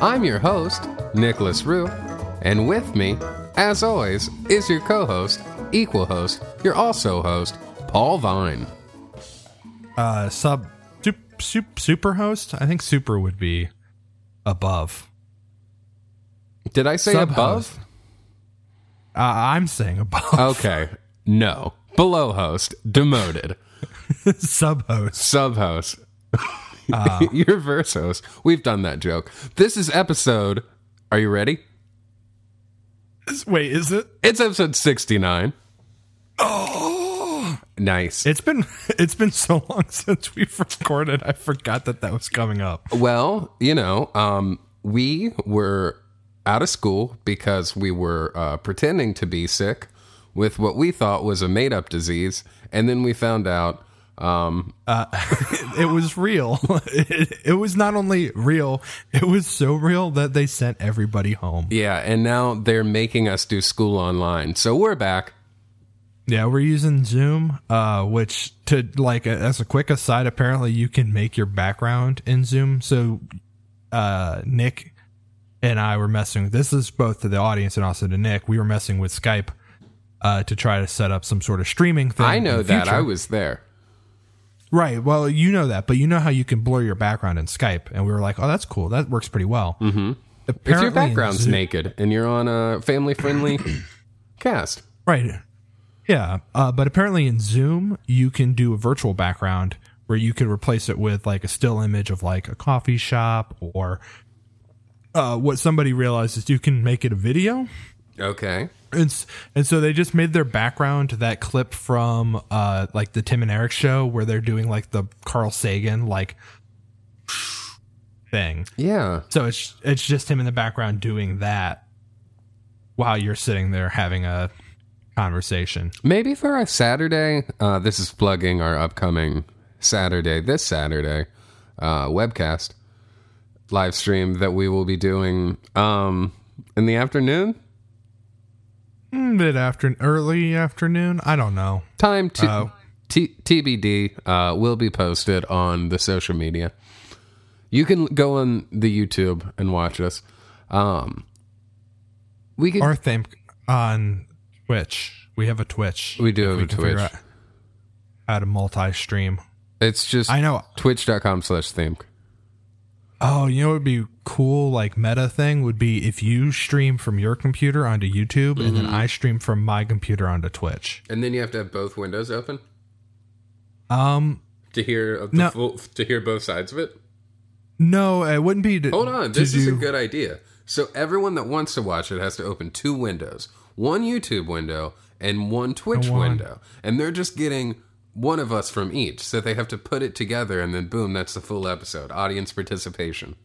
I'm your host, Nicholas Rue, and with me, as always, is your co host, equal host, your also host, Paul Vine. Uh, sub, sup, sup, super host? I think super would be above. Did I say Sub above? Uh, I'm saying above. Okay. No. Below host, demoted. sub host. Sub host. You're verse host. We've done that joke. This is episode. Are you ready? Wait, is it? It's episode 69. Oh. Nice. It's been it's been so long since we've recorded. I forgot that that was coming up. Well, you know, um, we were out of school because we were uh, pretending to be sick with what we thought was a made up disease. And then we found out um, It was real. It, it was not only real, it was so real that they sent everybody home. yeah, and now they're making us do school online. So we're back. Yeah, we're using Zoom, uh, which to like as a quick aside, apparently you can make your background in Zoom. So, uh, Nick and I were messing this is both to the audience and also to Nick. We were messing with Skype uh, to try to set up some sort of streaming thing. I know that. I was there. Right. Well, you know that, but you know how you can blur your background in Skype, and we were like, oh, that's cool. That works pretty well. Mm-hmm. If your background's naked and you're on a family friendly cast. Right. Yeah. Uh, but apparently in Zoom, you can do a virtual background where you can replace it with like a still image of like a coffee shop or uh, what somebody realized is you can make it a video. Okay. And, and so they just made their background to that clip from uh, like the Tim and Eric show where they're doing like the Carl Sagan like thing. Yeah. So it's it's just him in the background doing that while you're sitting there having a conversation. Maybe for a Saturday, uh, this is plugging our upcoming Saturday, this Saturday, uh, webcast live stream that we will be doing um, in the afternoon. Mid afternoon, early afternoon. I don't know. Time to Oh. T- TBD uh, will be posted on the social media. You can go on the YouTube and watch us. Um, we can. Our theme on Twitch. We have a Twitch. We do have a Twitch. How to multi-stream? It's just I know. twitch.com slash theme. Oh, you know what would be cool? Like meta thing would be if you stream from your computer onto YouTube, and then Mm-hmm. I stream from my computer onto Twitch. And then you have to have both windows open Um, to hear the No. full, to hear both sides of it. no, it wouldn't be. To, Hold on, this is a good idea. So everyone that wants to watch it has to open two windows, one YouTube window and one Twitch one. window, and they're just getting one of us from each. So they have to put it together, and then boom, that's the full episode. Audience participation.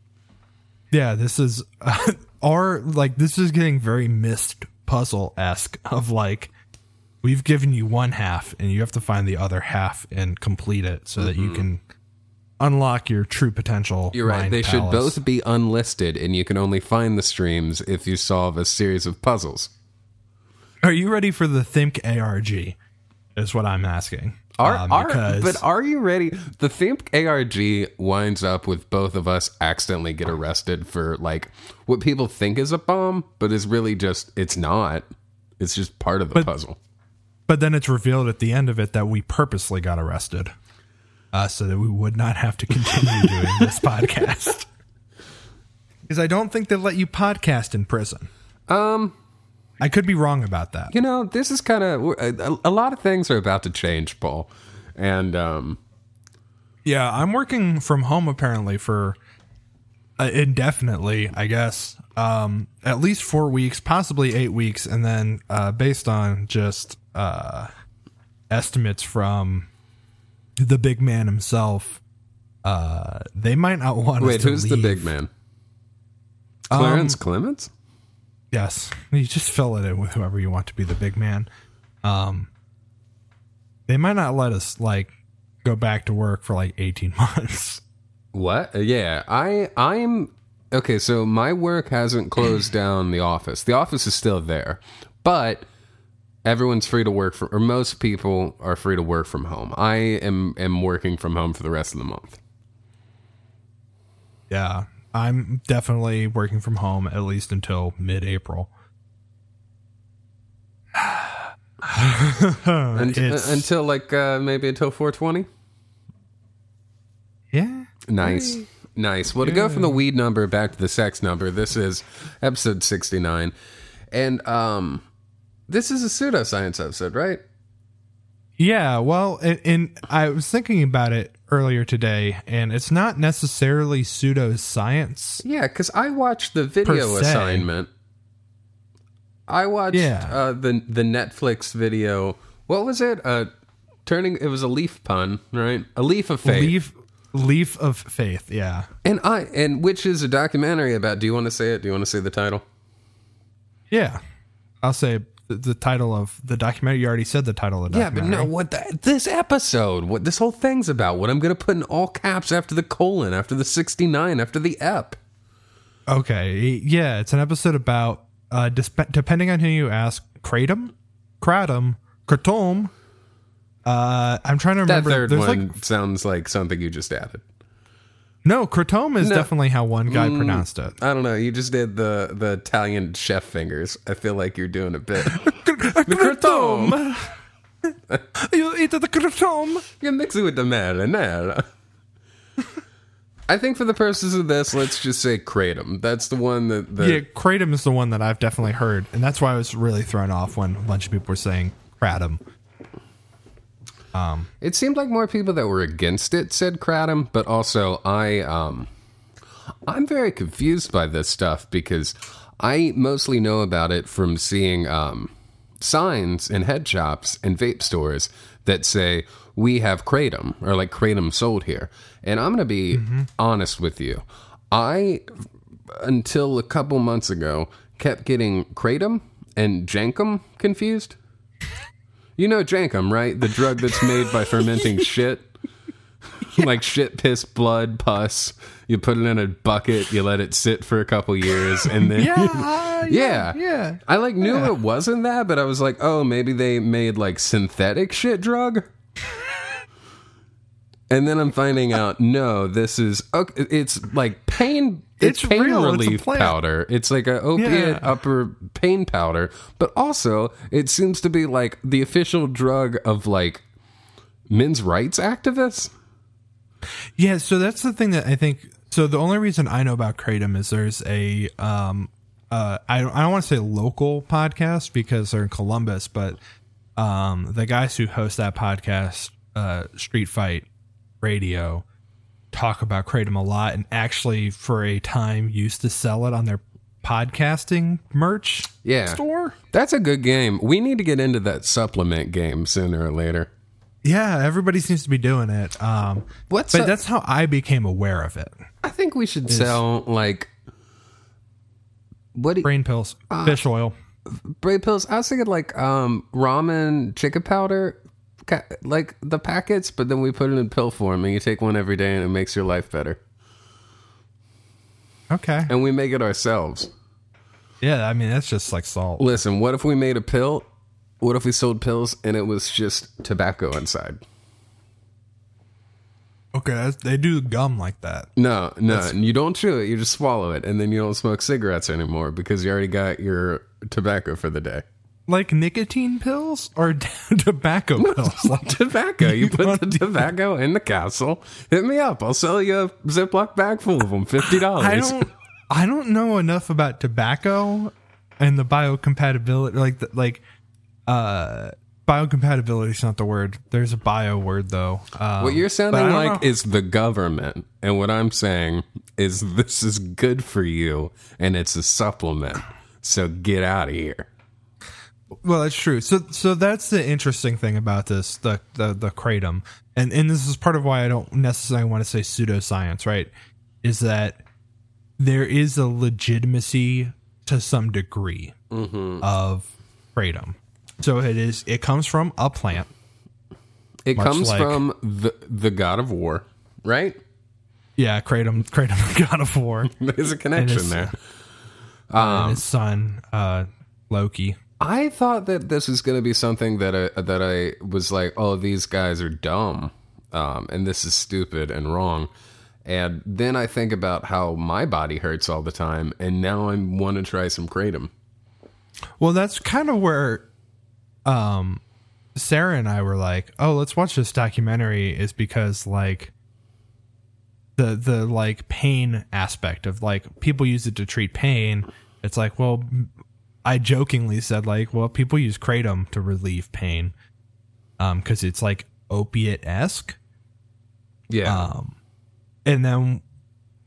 Yeah, this is our like this is getting very Myst puzzle esque of like we've given you one half and you have to find the other half and complete it so that you can unlock your true potential. Mm-hmm. You're right. They should both be unlisted, and you can only find the streams if you solve a series of puzzles. Are you ready for the Think ARG? Is what I'm asking. Are, Um, are because- but are you ready? The Thimp ARG winds up with both of us accidentally get arrested for like what people think is a bomb, but is really just it's not. It's just part of the puzzle. But then it's revealed at the end of it that we purposely got arrested, uh, so that we would not have to continue doing this podcast. Because I don't think they let you podcast in prison. Um, I could be wrong about that. you know, this is kind of a, lot of things are about to change, Paul, and um, Yeah, I'm working from home apparently for uh, indefinitely, I guess. Um, at least four weeks, possibly eight weeks, and then uh, based on just uh, estimates from the big man himself, uh, they might not want to. wait, who's the big man? Clarence Clemons? Yes, you just fill it in with whoever you want to be the big man. Um, they might not let us like go back to work for like 18 months. What? Uh, Yeah, I I'm okay. So my work hasn't closed down the office. The office is still there, but everyone's free to work from, or most people are free to work from home. I am am working from home for the rest of the month. Yeah. I'm definitely working from home at least until mid-April. Un- It's- until like uh, maybe until 420. Yeah. Nice. Nice. Well, to go from the weed number back to the sex number, this is episode 69. And um this is a pseudoscience episode, right? Yeah, well, and, and I was thinking about it earlier today, and it's not necessarily pseudoscience. Yeah, cuz I watched the video assignment. I watched Yeah. uh the the Netflix video. What was it? Uh turning it was a leaf pun, right? A leaf of faith. Leaf, leaf of faith. Yeah, And I and which is a documentary about do you want to say it? Do you want to say the title? yeah. I'll say the, the title of the documentary. You already said the title of the Yeah, but documentary. no, what the, this episode, what this whole thing's about, what I'm going to put in all caps after the colon, after the 69, after the ep. Okay, yeah, it's an episode about uh, disp- depending on who you ask, kratom, kratom, kratom. Uh, I'm trying to remember. That third There's one like sounds like something you just added. No kratom is No. Mm. definitely how one guy pronounced it. I don't know. You just did the the Italian chef fingers. I feel like you're doing a bit. the kratom. you eat the kratom. You mix it with the marinara. I think for the purposes of this, let's just say kratom. That's the one that the Yeah, kratom is the one that I've definitely heard, and that's why I was really thrown off when a bunch of people were saying kratom. It seemed like more people that were against it said kratom, but also I um I'm very confused by this stuff because I mostly know about it from seeing um signs in head shops and vape stores that say we have kratom or like kratom sold here. And I'm going to be honest with you. I until a couple months ago kept getting kratom and jenkem confused. You know jenkem, right? The drug that's made by fermenting shit. like shit, piss, blood, pus. You put it in a bucket, you let it sit for a couple years, and then Yeah, yeah, yeah. I like knew it wasn't that, but I was like, oh, maybe they made like synthetic shit drug. And then I'm finding out, no, this is okay, it's like pain. It's, It's pain real, relief plant. powder. It's like an opiate Yeah. upper pain powder, but also it seems to be like the official drug of like men's rights activists. Yeah, so that's the thing that I think. So the only reason I know about kratom is there's a um uh I don't, I don't want to say local podcast because they're in Columbus, but um the guys who host that podcast, uh Street Fight Radio, talk about kratom a lot, and actually for a time used to sell it on their podcasting merch Yeah. store. That's a good game. We need to get into that supplement game sooner or later. Yeah, everybody seems to be doing it. Um, What's but up- that's how I became aware of it. I think we should sell like what do you, Brain pills, fish oil. brain pills. I was thinking like um ramen chicken powder, like the packets, but then we put it in pill form, and you take one every day, and it makes your life better. Okay. And we make it ourselves. Yeah, I mean that's just like salt. Listen, what if we made a pill? What if we sold pills and it was just tobacco inside? Okay, that's, they do gum like that. No, no, you don't chew it. You just swallow it, and then you don't smoke cigarettes anymore because you already got your tobacco for the day. Like nicotine pills or tobacco pills. Like, tobacco. You put want the tobacco in the capsule. Hit me up. I'll sell you a Ziploc bag full of them. Fifty I dollars. don't I don't know enough about tobacco and the biocompatibility like the, like uh biocompatibility is not the word. There's a bio word though. Um, What you're sounding like know. is the government, and what I'm saying is this is good for you, and it's a supplement. So get out of here. Well, that's true. So, so that's the interesting thing about this, the the the kratom, and and this is part of why I don't necessarily want to say pseudoscience, right? Is that there is a legitimacy to some degree of kratom. So it is. It comes from a plant. It comes like- from the the god of war, right? Yeah, kratom, kratom, God of War, There's a connection it's- there. and his son uh, Loki. I thought that this was going to be something that I that I was like, oh, these guys are dumb, um, and this is stupid and wrong. And then I think about how my body hurts all the time, and now I want to try some kratom. Well, that's kind of where um Sarah and I were like, "Oh, let's watch this documentary." Is because like the the like pain aspect of like people use it to treat pain. It's like, well, I jokingly said like, well, people use kratom to relieve pain, um, because it's like opiate esque. Yeah. Um, and then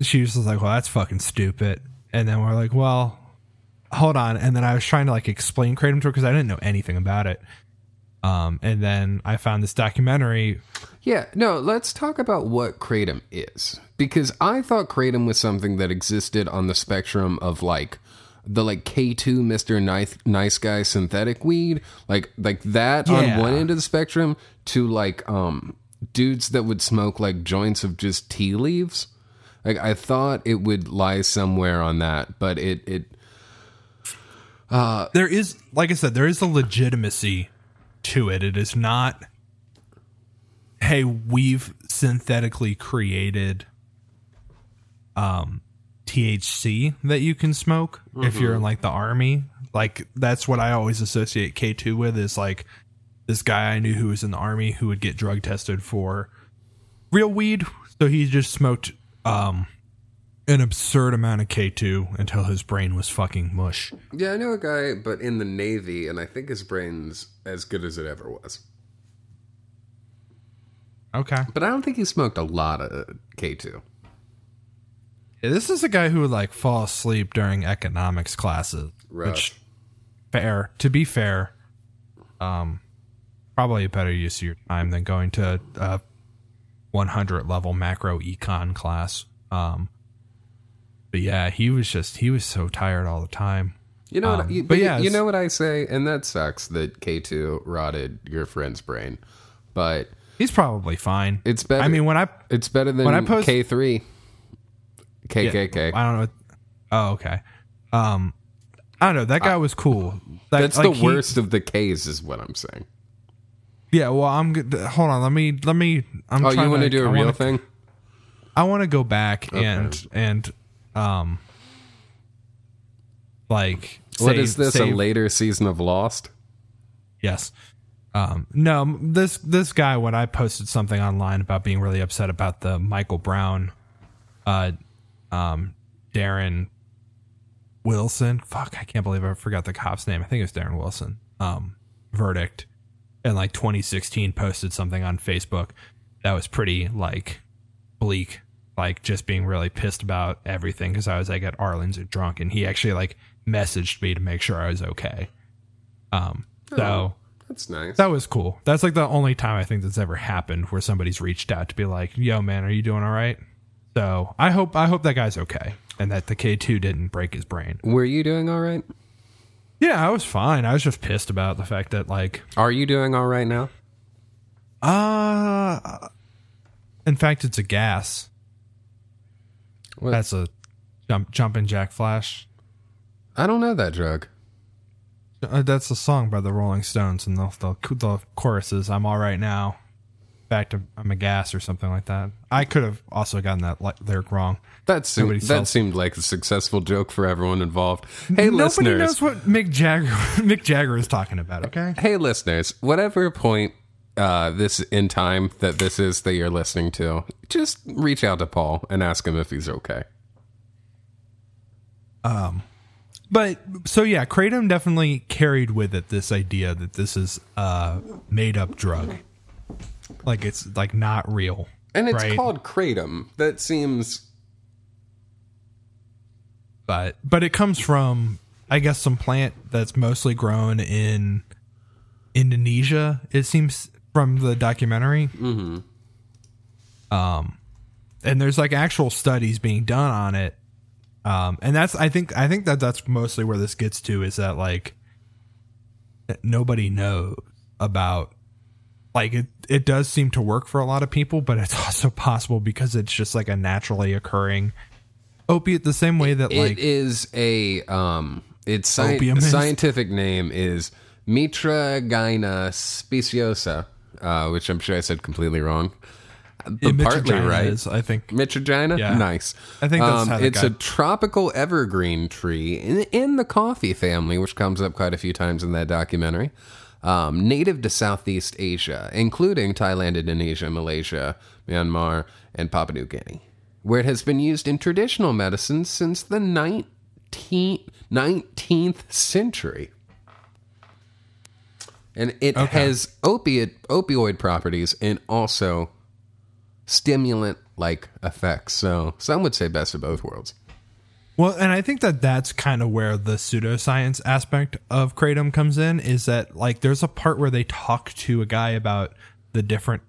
she was just like, well, that's fucking stupid. And then we're like, well, hold on. And then I was trying to like explain kratom to her because I didn't know anything about it. Um, and then I found this documentary. Yeah, no, let's talk about what kratom is. Because I thought kratom was something that existed on the spectrum of like the like K2 Mr. Nice, nice Guy synthetic weed, like like that Yeah. on one end of the spectrum to like um dudes that would smoke like joints of just tea leaves. Like I thought it would lie somewhere on that, but it it uh There is, like I said, there is a legitimacy to it. It is not, hey, we've synthetically created um, THC that you can smoke if you're in like the army. Like that's what I always associate K2 with is like this guy I knew who was in the army who would get drug tested for real weed. So he just smoked um, an absurd amount of K2 until his brain was fucking mush. Yeah, I know a guy, but in the Navy, and I think his brain's as good as it ever was. Okay. But I don't think he smoked a lot of K2. This is a guy who would like fall asleep during economics classes. Rough. Which fair. To be fair, um probably a better use of your time than going to a 100 level macro econ class. Um but yeah, he was just he was so tired all the time. You know, what, Um, you, but yeah, you, know what I say, and that sucks that K2 rotted your friend's brain. But He's probably fine. it's better. I mean, when I it's better than when I post- K3, yeah, KKK. I don't know. Oh, okay. Um I don't know. That guy was cool. Like- That's like the he- worst of the K's, is what I'm saying. Yeah, well, I'm good. Hold on, let me let me. I'm Oh, trying you want to do a I real wanna- thing? I want to go back and and um like what say- is this? say- a later season of Lost? Yes. Um, no, this this guy when I posted something online about being really upset about the Michael Brown, uh, um, Darren Wilson. Fuck, I can't believe I forgot the cop's name. I think it was Darren Wilson. Um, verdict in like 2016 posted something on Facebook that was pretty like bleak, like just being really pissed about everything because I was like at Arlen's and drunk, and he actually like messaged me to make sure I was okay. Um, so That's nice. that was cool. That's like the only time I think that's ever happened where somebody's reached out to be like, "Yo, man, are you doing all right?" So I hope I hope that guy's okay and that the K two didn't break his brain. Were you doing all right? Yeah, I was fine. I was just pissed about the fact that like, Are you doing all right now? uh, in fact, it's a gas. What? That's a jump jumping jack flash. I don't know that drug. Uh, that's a song by the Rolling Stones, and the the, the chorus is "I'm all right now." Back to a gas or something like that. I could have also gotten that lyric wrong. That seemed, that seemed like a successful joke for everyone involved. Hey, Nobody listeners. knows what Mick Jagger Mick Jagger is talking about. Okay. hey, listeners. Whatever point uh, this in time that this is that you're listening to, just reach out to Paul and ask him if he's okay. Um, but so yeah, kratom definitely carried with it this idea that this is a made up drug. Like it's like not real. And it's Right. called kratom. That seems But but it comes from I guess some plant that's mostly grown in Indonesia, it seems from the documentary. Mm-hmm. Um and there's like actual studies being done on it. Um and that's I think I think that that's mostly where this gets to is that like nobody knows about like it it does seem to work for a lot of people, but it's also possible because it's just like a naturally occurring opiate the same way that like it is a um its sci- scientific name is Mitragyna speciosa, uh, which I'm sure I said completely wrong. But Mitch partly right. is, I think. Mitragyna? Yeah. Nice. I think that's um, it's guy- a tropical evergreen tree in, in the coffee family, which comes up quite a few times in that documentary. Um, native to Southeast Asia, including Thailand, Indonesia, Malaysia, Myanmar, and Papua New Guinea, where it has been used in traditional medicine since the 19th, 19th century. And it has opiate opioid properties and also stimulant like effects. So some would say best of both worlds. Well, and I think that that's kind of where the pseudoscience aspect of kratom comes in. Is that like there's a part where they talk to a guy about the different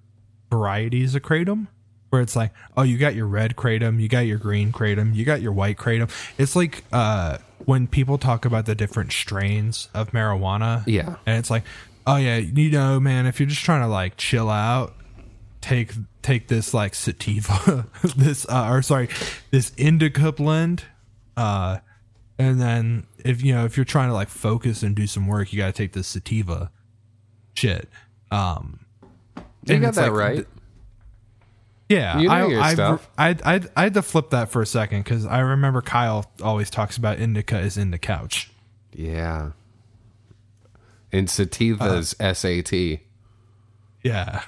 varieties of kratom, where it's like, oh, you got your red kratom, you got your green kratom, you got your white kratom. It's like uh, when people talk about the different strains of marijuana. Yeah. and it's like, oh yeah, you know, man, if you're just trying to like chill out, take take this like sativa, this uh, or sorry, this indica blend, uh, and then if you know if you're trying to like focus and do some work, you got to take this sativa shit. Um, You got that like- right. yeah, You know I, your I, stuff. I, I, I had to flip that for a second because I remember Kyle always talks about indica is in the couch. Yeah. And sativa's Uh, SAT. Yeah,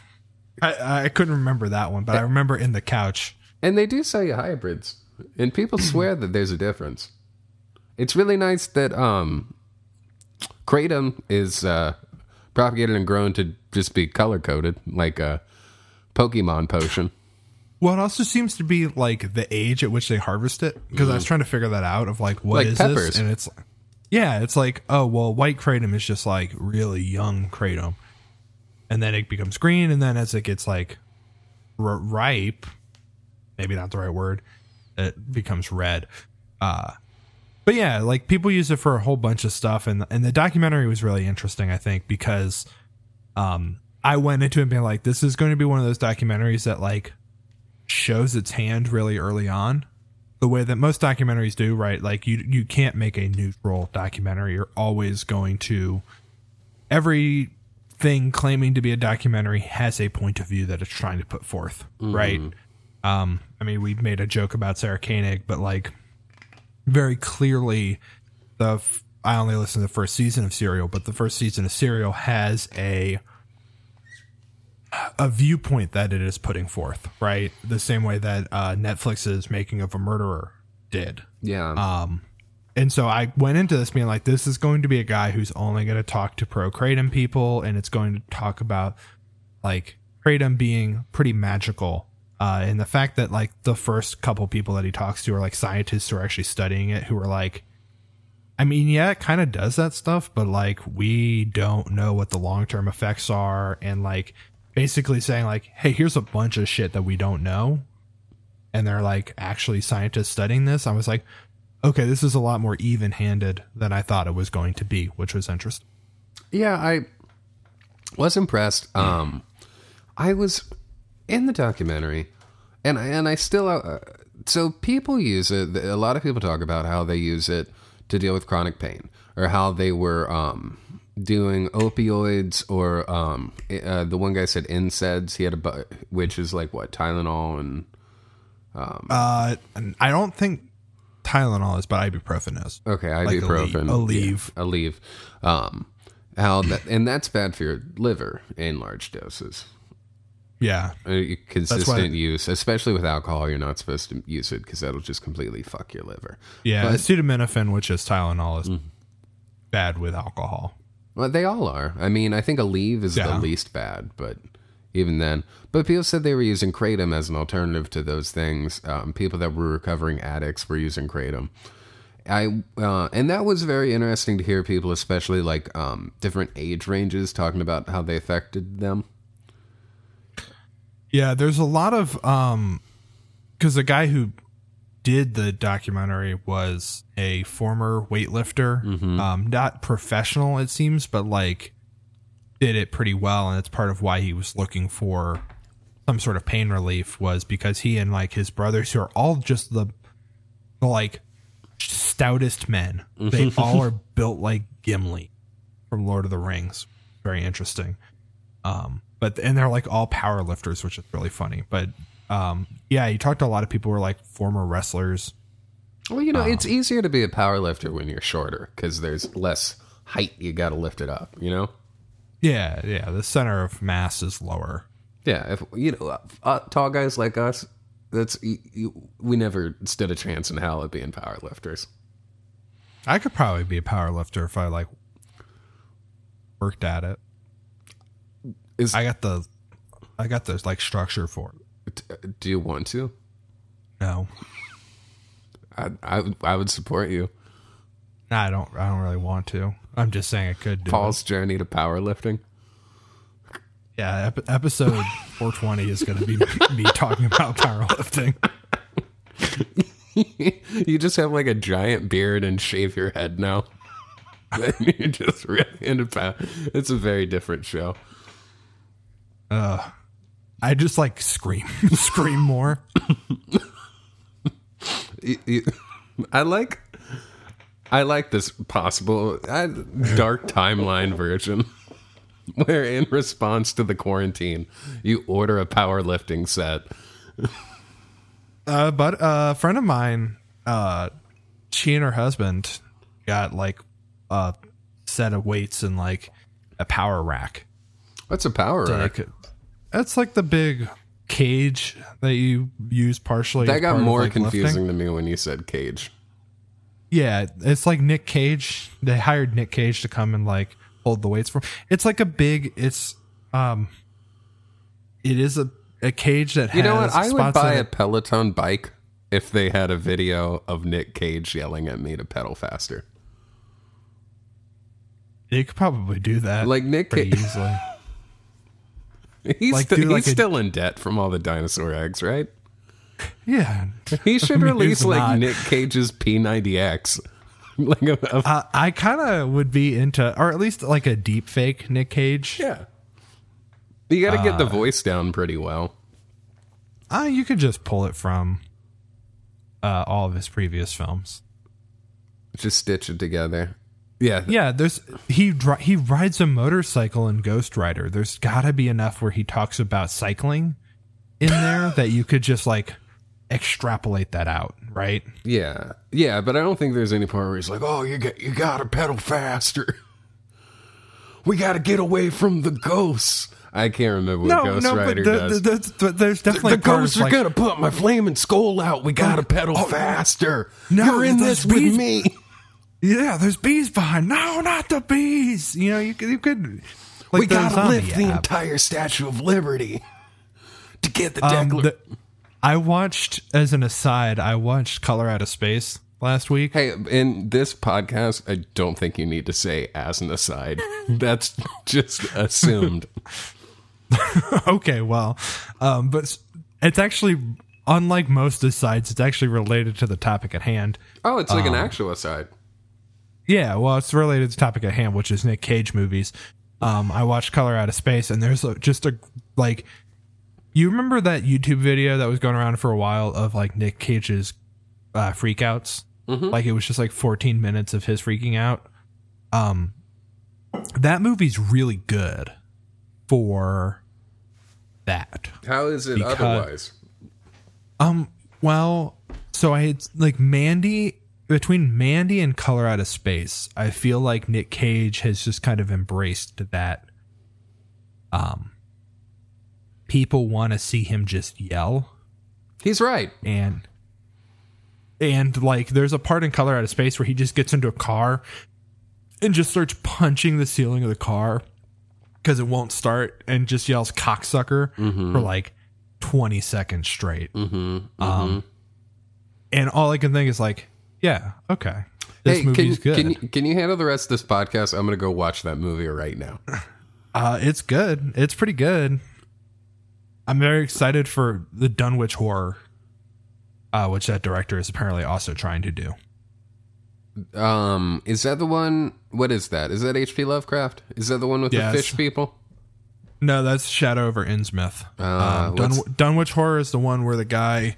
I, I couldn't remember that one, but I remember in the couch. And they do sell you hybrids. And people swear that there's a difference. It's really nice that um Kratom is uh propagated and grown to just be color coded, like a Pokemon potion. Well, it also seems to be like the age at which they harvest it because I was trying to figure that out of like what Like is peppers. this, and it's yeah, it's like oh well, white kratom is just like really young kratom, and then it becomes green, and then as it gets like r- ripe, maybe not the right word, it becomes red. Uh, but yeah, like people use it for a whole bunch of stuff, and and the documentary was really interesting, I think, because um, I went into it being like, this is going to be one of those documentaries that like shows its hand really early on. The way that most documentaries do right like you you can't make a neutral documentary. You're always going to everything claiming to be a documentary has a point of view that it's trying to put forth right um i mean we made a joke about sarah koenig but like very clearly the f- i only listened to the first season of serial but the first season of serial has a a viewpoint that it is putting forth, right? The same way that uh, Netflix's Making of a Murderer did. Yeah. Um, and so I went into this being like, this is going to be a guy who's only going to talk to pro kratom people, and it's going to talk about like kratom being pretty magical. Uh, and the fact that like the first couple people that he talks to are like scientists who are actually studying it, who are like, I mean, yeah, it kind of does that stuff, but like we don't know what the long term effects are, and like basically saying like, hey, here's a bunch of shit that we don't know, and they're like actually scientists studying this. I was like, okay, this is a lot more even handed than I thought it was going to be, which was interesting. Yeah, I was impressed. Um, I was in the documentary, and I, and I still uh, so people use it. A lot of people talk about how they use it to deal with chronic pain, or how they were um, doing opioids, or um, uh, the one guy said NSAIDs. He had a bu- which is like what Tylenol and Uh, I don't think Tylenol is, but ibuprofen is. Okay, Like ibuprofen, Aleve. yeah, Aleve. Um, how that and that's bad for your liver in large doses. Yeah, Uh, consistent use, especially with alcohol, you're not supposed to use it because that'll just completely fuck your liver. yeah. But- acetaminophen, which is Tylenol, is bad with alcohol. Well, they all are. I mean, I think Aleve is Yeah. the least bad, but even then. But people said they were using kratom as an alternative to those things. Um, people that were recovering addicts were using kratom. I uh, and that was very interesting to hear people, especially like um, different age ranges, talking about how they affected them. Yeah, there's a lot of um because the guy who did the documentary was a former weightlifter, um, not professional it seems, but like did it pretty well, and it's part of why he was looking for some sort of pain relief was because he and like his brothers who are all just the, the like stoutest men. They all are built like Gimli from Lord of the Rings. Very interesting. Um, but and they're like all power lifters, which is really funny. But um, yeah, you talked to a lot of people who are like former wrestlers. Well, you know, it's easier to be a power lifter when you're shorter because there's less height you got to lift it up. You know. Yeah, yeah. The center of mass is lower. Yeah, if you know, uh, tall guys like us, that's you, you, we never stood a chance in hell at being power lifters. I could probably be a power lifter if I like worked at it. Is I got the, I got the like structure for it. do you want to? No, I, I I would support you. Nah, I don't. I don't really want to. I'm just saying I could do. it. Paul's journey to powerlifting. Yeah, ep- episode 420 is going to be me talking about powerlifting. you just have like a giant beard and shave your head now. You're just really into power. It's a very different show. I just like scream, scream more. I like, I like this possible uh, dark timeline version, where in response to the quarantine, you order a powerlifting set. Uh, but uh, a friend of mine, uh, she and her husband got like a set of weights and like a power rack. What's a power So rack? could- That's like the big cage that you use partially. That got part more like, lifting. confusing to me when you said cage. Yeah, it's like Nick Cage. They hired Nick Cage to come and like hold the weights for. It's like a big. It's um. It is a a cage that You know what? I would buy a. Peloton bike if they had a video of Nick Cage yelling at me to pedal faster. You could probably do that Like Nick Cage, easily. he's, like, do he's like a- still in debt from all the dinosaur eggs, right? Yeah, He should mean, release like not? Nick Cage's P90X. like a, a- uh, I kind of would be into, or at least like a deep fake Nick Cage. yeah. You got to get the Uh, voice down pretty well. Uh, you could just pull it from uh, all of his previous films. Just stitch it together. Yeah. Yeah, there's he dri- he rides a motorcycle in Ghost Rider. There's got to be enough where he talks about cycling in there that you could just like extrapolate that out, right? Yeah. Yeah, but I don't think there's any part where he's like, "Oh, you got you got to pedal faster. We got to get away from the ghosts." I can't remember what Ghost Rider the- does. the- the- the- there's definitely the ghosts are like, gonna put my flaming skull out. We gotta oh, pedal oh, faster. no, You're in this with me. yeah, there's bees behind. No, not the bees. You know, you could, you could like we the gotta zombie lift the entire Statue of Liberty to get the Um, Declaration. I watched as an aside. I watched Color Out of Space last week. Hey, in this podcast, I don't think you need to say as an aside. That's just assumed. okay, well, um, but it's- it's actually unlike most asides. It's actually related to the topic at hand. Oh, it's like an actual aside. Yeah, well, it's related to the topic at hand, which is Nick Cage movies. Um, I watched Color Out of Space, and there's a, just a like. You remember that YouTube video that was going around for a while of like Nick Cage's uh, freakouts? Like it was just like 14 minutes of his freaking out. Um, that movie's really good for that. How is it Because- otherwise? Um, well, so I had like Mandy between Mandy and Color Out of Space. I feel like Nick Cage has just kind of embraced that. Um, people want to see him just yell He's right. and and like there's a part in Color Out of Space where he just gets into a car and just starts punching the ceiling of the car because it won't start and just yells cocksucker for like 20 seconds straight. Um, and all I can think is like, yeah, okay, this hey, can, movie's good. can you can you handle the rest of this podcast? I'm gonna go watch that movie right now. uh, it's good. It's pretty good. I'm very excited for the Dunwich horror, uh, which that director is apparently also trying to do. Um, is that the one? What is that? Is that H.P. Lovecraft? Is that the one with Yes. the fish people? No, that's Shadow over Innsmouth. Uh, um, Dun- Dunwich Horror is the one where the guy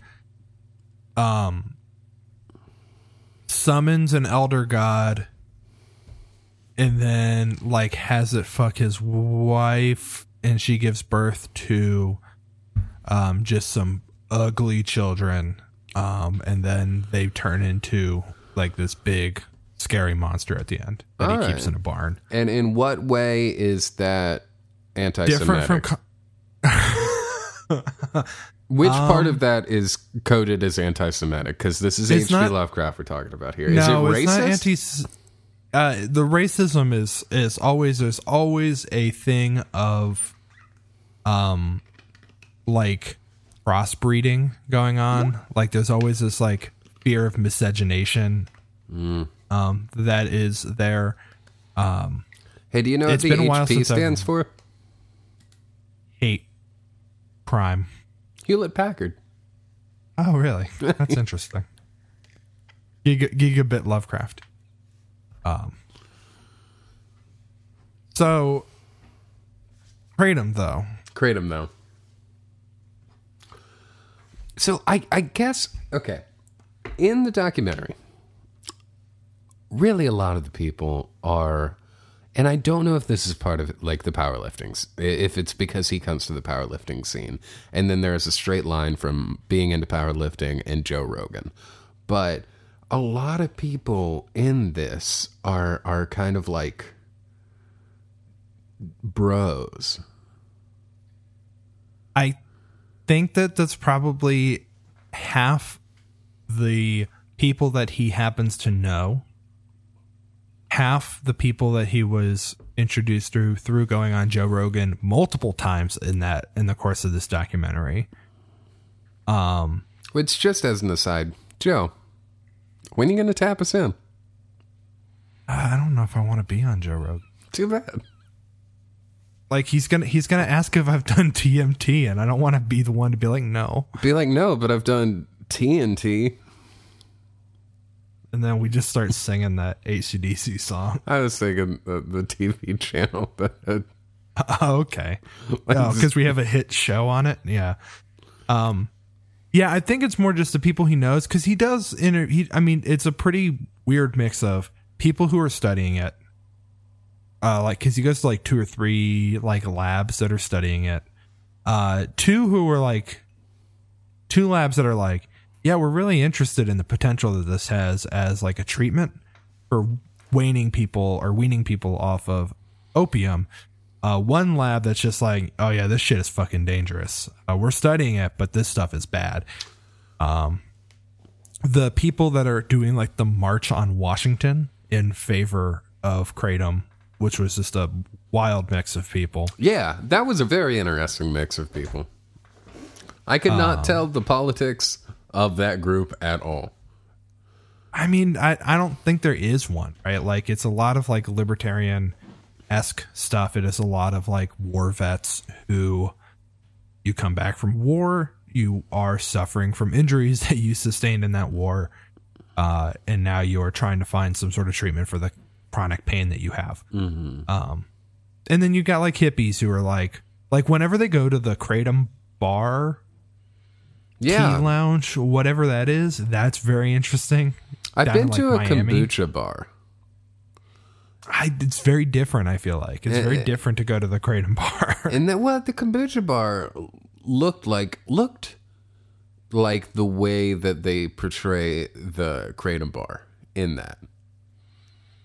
um summons an elder god and then like has it fuck his wife and she gives birth to um, just some ugly children, um, and then they turn into like this big scary monster at the end that he All keeps in a barn. And in what way is that anti-Semitic? from. Co- Which part of that is coded as anti-Semitic? Because this is Um, H.P. Lovecraft we're talking about here. Is no, it racist? it's not anti. Uh, the racism is is always there's always a thing of, um, like crossbreeding going on. Like there's always this like fear of miscegenation, Mm. um, that is there. hey, do you know what the been a while HP since I've- stands for? Hate crime. Hewlett Packard. Oh, really? That's interesting. Giga, gigabit Lovecraft. Um. So, Kratom though. Kratom, though. So I, I guess okay. In the documentary, really a lot of the people are, and I don't know if this is part of like the powerliftings. If it's because he comes to the powerlifting scene, and then there is a straight line from being into powerlifting and Joe Rogan, but a lot of people in this are are kind of like bros. I think that that's probably half the people that he happens to know, half the people that he was introduced through through going on Joe Rogan multiple times in that in the course of this documentary. Um, Which, just as an aside, Joe, when are you going to tap us in? I don't know if I want to be on Joe Rogan. Too bad. Like he's gonna he's gonna ask if I've done DMT, and I don't want to be the one to be like no. Be like, no, but I've done TNT. And then we just start singing that AC/DC song. I was thinking the, the TV channel, but uh, Oh, okay. Oh, because we have a hit show on it. Yeah. Um, yeah, I think it's more just the people he knows because he does. Inter- he, I mean, it's a pretty weird mix of people who are studying it. Uh, like because he goes to like two or three like labs that are studying it. Uh, two who are like two labs that are like, yeah, we're really interested in the potential that this has as like a treatment for waning people or weaning people off of opium. Uh, one lab that's just like, oh yeah, this shit is fucking dangerous. Uh, we're studying it, but this stuff is bad. Um, the people that are doing like the march on Washington in favor of kratom, which was just a wild mix of people. yeah, that was a very interesting mix of people. I could not tell the politics of that group at all. I mean, I, I don't think there is one, right? Like it's a lot of like libertarian esque stuff. It is a lot of like war vets who you come back from war, you are suffering from injuries that you sustained in that war, uh, and now you are trying to find some sort of treatment for the chronic pain that you have. Um, and then you got like hippies who are like, like whenever they go to the kratom bar, Yeah, tea lounge, whatever that is, that's very interesting. I've down been in, like, to a Miami. kombucha bar. I, it's very different. I feel like it's very Eh, eh. different to go to the Kratom bar. And then well, the kombucha bar looked like looked like the way that they portray the kratom bar in that.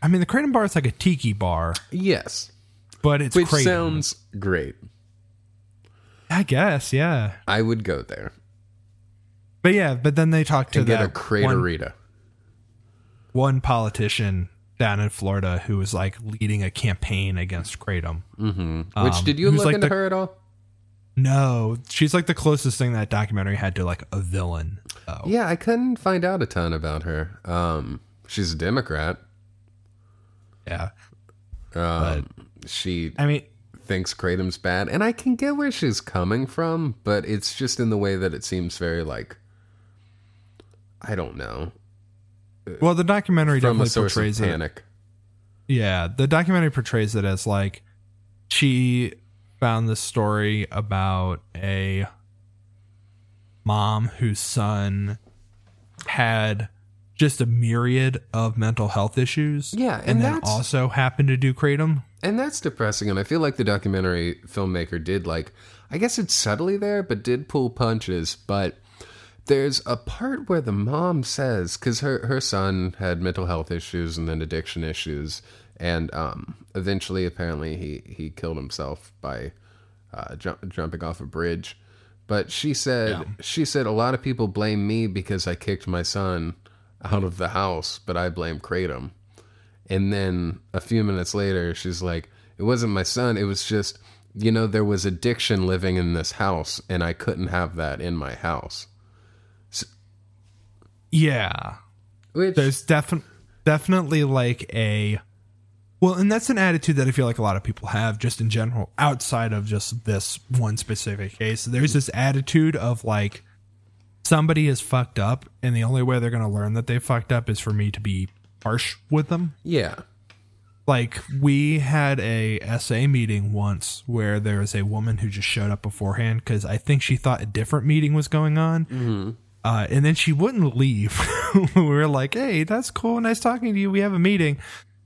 I mean, the Kratom bar is like a tiki bar, Yes, but it's which Kratom. sounds great. I guess, yeah. I would go there But yeah, but then they talk to get a that one, one politician down in Florida who was like leading a campaign against Kratom. Which did you look like into the- her at all? No, she's like the closest thing that documentary had to like a villain. Oh, Yeah, I couldn't find out a ton about her. Um, she's a Democrat. yeah. Um, she I mean, thinks kratom's bad, and I can get where she's coming from, but it's just in the way that it seems very like I don't know well, the documentary from definitely portrays it. panic. Yeah, the documentary portrays it as like she found this story about a mom whose son had just a myriad of mental health issues. Yeah, and, and then also happened to do kratom. and that's depressing. And I feel like the documentary filmmaker did like, I guess it's subtly there, but did pull punches. But there's a part where the mom says, because her her son had mental health issues and then addiction issues, and um, eventually, apparently, he he killed himself by uh, jump, jumping off a bridge. But she said Yeah. she said a lot of people blame me because I kicked my son out of the house, but I blame Kratom. And then a few minutes later, she's like, "It wasn't my son. It was just, you know, there was addiction living in this house, and I couldn't have that in my house." Yeah. Which There's defi- definitely like a well, and that's an attitude that I feel like a lot of people have just in general, outside of just this one specific case. There's this attitude of like somebody is fucked up, and the only way they're going to learn that they fucked up is for me to be harsh with them. yeah, Like we had a SA meeting once where there was a woman who just showed up beforehand because I think she thought a different meeting was going on. Mm-hmm. Uh, and then she wouldn't leave. we were like, "Hey, that's cool. Nice talking to you. We have a meeting."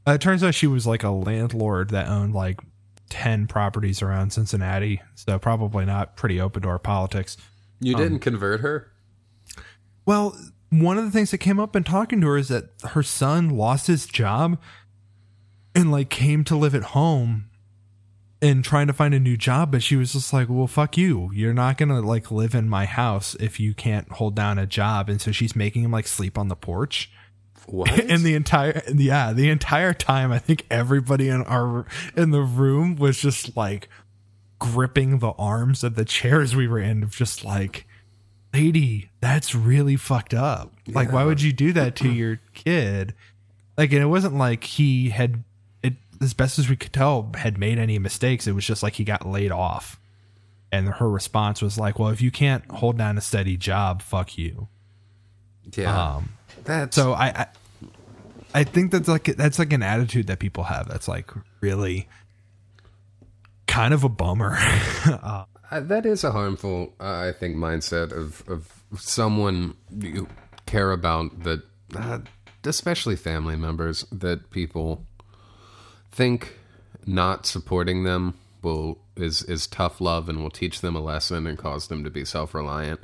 Uh, it turns out she was like a landlord that owned like ten properties around Cincinnati, so probably not pretty open door politics. you didn't convert her. Well, one of the things that came up in talking to her is that her son lost his job and like came to live at home and trying to find a new job, but she was just like, "Well, fuck you. You're not going to like live in my house if you can't hold down a job." And so she's making him like sleep on the porch. What? And the entire yeah, the entire time I think everybody in our in the room was just like gripping the arms of the chairs we were in of just like lady, that's really fucked up. Like why would you do that to your kid? Like and it wasn't like he had as best as we could tell had made any mistakes. It was just like he got laid off. And her response was like, "Well, if you can't hold down a steady job, fuck you." yeah, Um that's so I, I I think that's like that's like an attitude that people have that's like really kind of a bummer. uh, that is a harmful, uh, I think, mindset of of someone you care about that, uh, especially family members that people think not supporting them will is is tough love and will teach them a lesson and cause them to be self reliant,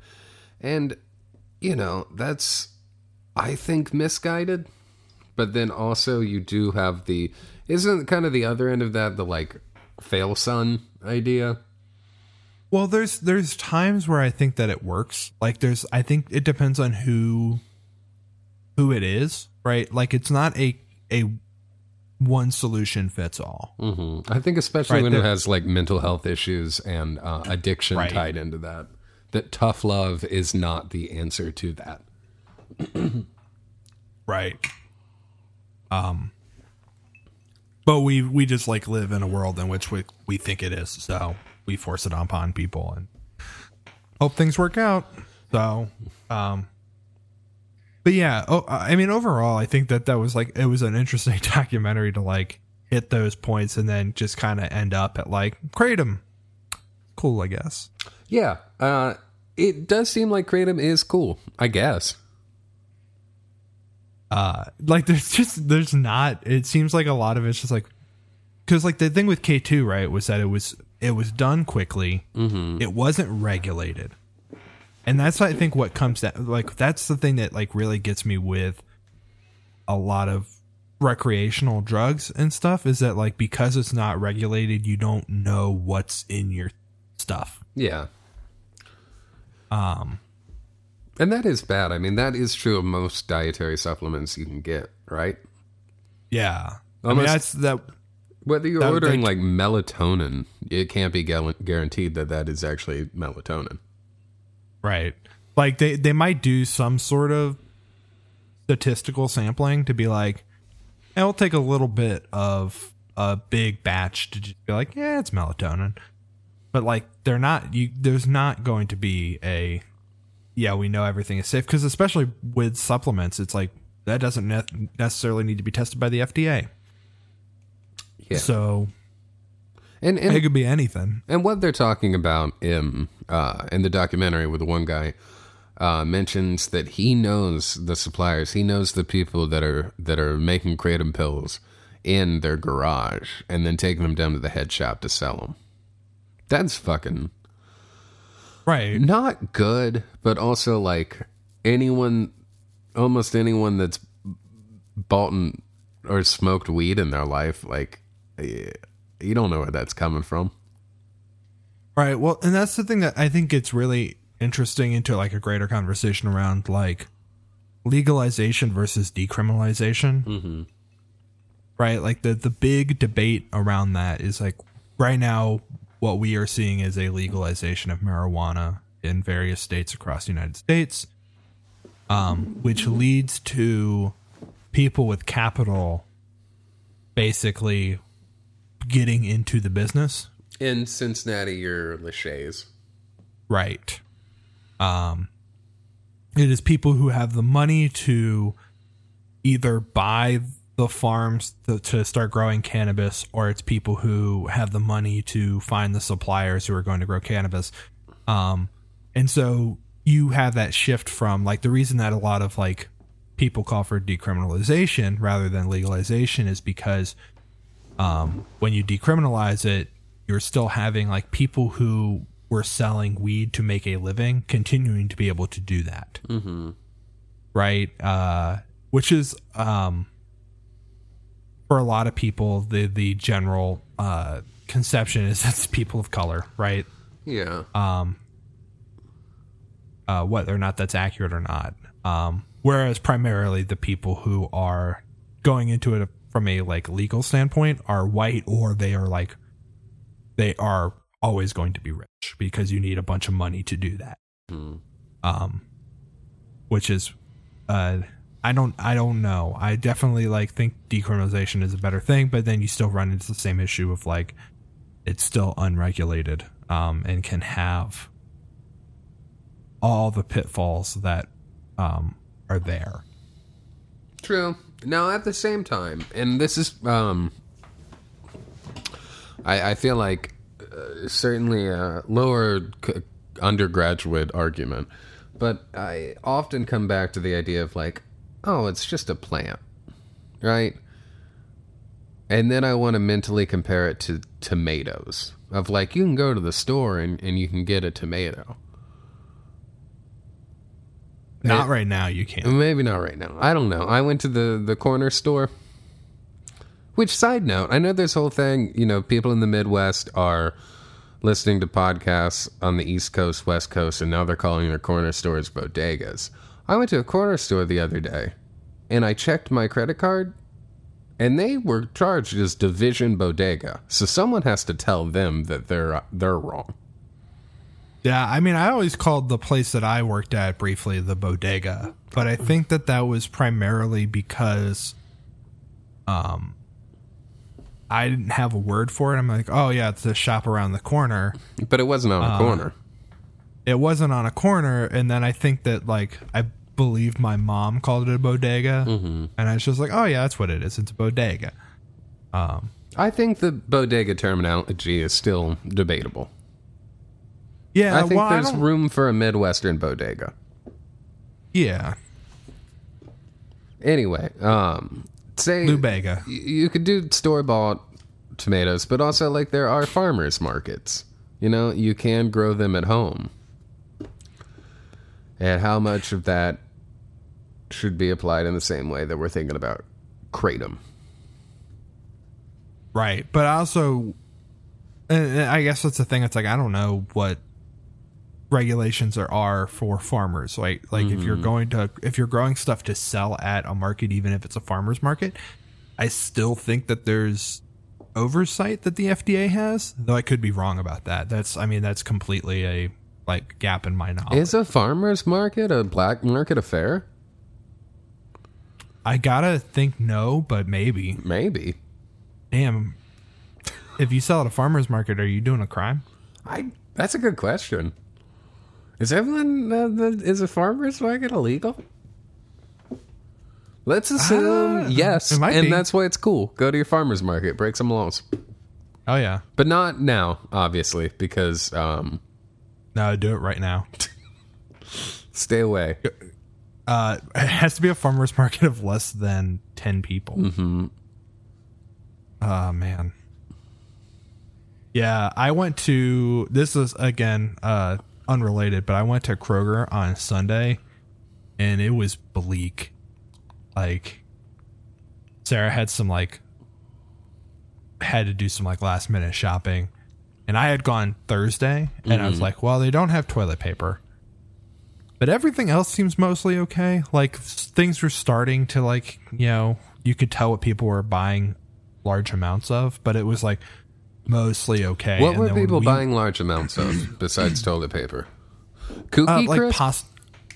and you know that's I think misguided. But then also you do have the isn't kind of the other end of that the like fail son idea. well, there's there's times where I think that it works. Like there's I think it depends on who who it is, right? Like it's not a a one solution fits all. hmm I think especially Right, when it has like mental health issues and uh, addiction Right. tied into that, that tough love is not the answer to that. Right. Um but we we just like live in a world in which we we think it is. So we force it upon people and hope things work out. So um but yeah, oh, I mean overall I think that that was like it was an interesting documentary to like hit those points and then just kind of end up at like kratom. Cool, I guess. Yeah, uh, it does seem like kratom is cool. I guess. uh like there's just there's not it seems like a lot of it's just like because like the thing with k2 right was that it was it was done quickly mm-hmm. it wasn't regulated and that's i think what comes down like that's the thing that like really gets me with a lot of recreational drugs and stuff is that like because it's not regulated you don't know what's in your stuff Yeah. Um, and that is bad. I mean, that is true of most dietary supplements you can get, right? yeah i mean that's that Whether you're That- ordering that- like melatonin, it can't be guaranteed that that is actually melatonin. Right. Like they they might do some sort of statistical sampling to be like, "Eh, it'll take a little bit of a big batch to just be like, yeah, it's melatonin. But like they're not you there's not going to be a yeah, we know everything is safe because especially with supplements, it's like that doesn't ne- necessarily need to be tested by the FDA. Yeah. So And and it could be anything. And what they're talking about in uh, in the documentary, with the one guy uh, mentions that he knows the suppliers, he knows the people that are that are making kratom pills in their garage and then taking them down to the head shop to sell them. That's fucking Right. not good, but also like anyone, almost anyone that's bought and, or smoked weed in their life, like eh, you don't know where that's coming from. Right. Well, and that's the thing that I think gets really interesting into like a greater conversation around like legalization versus decriminalization. Mm-hmm. Right. Like the the big debate around that is like right now what we are seeing is a legalization of marijuana in various states across the United States, um, which leads to people with capital basically getting into the business In Cincinnati, you're Lachey's. Right. Um, it is people who have the money to either buy the farms to, to start growing cannabis, or it's people who have the money to find the suppliers who are going to grow cannabis. Um, and so you have that shift from like the reason that a lot of like people call for decriminalization rather than legalization is because um, when you decriminalize it, you're still having like people who were selling weed to make a living continuing to be able to do that. Mm-hmm. Right. Uh, which is, um, for a lot of people, the, the general, uh, conception is that's people of color, right? Yeah. uh, whether or not that's accurate or not. Um, whereas primarily the people who are going into it from a like legal standpoint are white or they are like they are always going to be rich because you need a bunch of money to do that. Um, which is, uh, I don't, I don't know. I definitely like think decriminalization is a better thing, but then you still run into the same issue of like it's still unregulated, um, and can have all the pitfalls that um, are there. True. Now, at the same time, and this is, um, I, I feel like uh, certainly a lower c- undergraduate argument, but I often come back to the idea of like, oh, it's just a plant, right? And then I want to mentally compare it to tomatoes. Of like, you can go to the store and, and you can get a tomato. Not right now, you can't. Maybe not right now. I don't know. I went to the the corner store. Which side note, I know this whole thing, you know, people in the Midwest are listening to podcasts on the East Coast, West Coast, and now they're calling their corner stores bodegas. I went to a corner store the other day and I checked my credit card and they were charged as division bodega. So someone has to tell them that they're they're wrong. Yeah, I mean, I always called the place that I worked at briefly the bodega, but I think that that was primarily because, um, I didn't have a word for it. I'm like, oh yeah, it's a shop around the corner. But it wasn't on a uh, corner. It wasn't on a corner, and then I think that like I believe my mom called it a bodega, mm-hmm. and I was just like, oh yeah, that's what it is. It's a bodega. Um, I think the bodega terminology is still debatable. Yeah, I think well, there's don't- room for a Midwestern bodega. yeah, Anyway, um, say Lubega. y- you could do store bought tomatoes, but also like there are farmers markets. You know, you can grow them at home. And how much of that should be applied in the same way that we're thinking about kratom? Right, but also, I guess that's the thing. It's like I don't know what regulations there are for farmers. Like, like if you're mm-hmm. going to if you're growing stuff to sell at a market, even if it's a farmer's market, I still think that there's oversight that the FDA has. Though I could be wrong about that. That's I mean that's completely a like gap in my knowledge. Is a farmers market a black market affair? I gotta think no, but maybe. Maybe. Damn. If you sell at a farmer's market, are you doing a crime? I. That's a good question. Is everyone uh, the, is a farmers market illegal? Let's assume Ah, yes, and be. that's why it's cool. Go to your farmers market, break some laws, Oh yeah. but not now, obviously, because um, No, do it right now. stay away. Uh, it has to be a farmer's market of less than 10 people. Mm-hmm. Oh man. Yeah, I went to this is again uh unrelated, but I went to Kroger on Sunday and it was bleak. Like Sarah had some like had to do some like last minute shopping. And I had gone Thursday and I was mm-hmm. like, well, they don't have toilet paper. But everything else seems mostly okay. Like things were starting to like, you know, you could tell what people were buying large amounts of, but it was like mostly okay. What And were people we- buying large amounts of besides toilet paper? Cookie Uh, like pasta.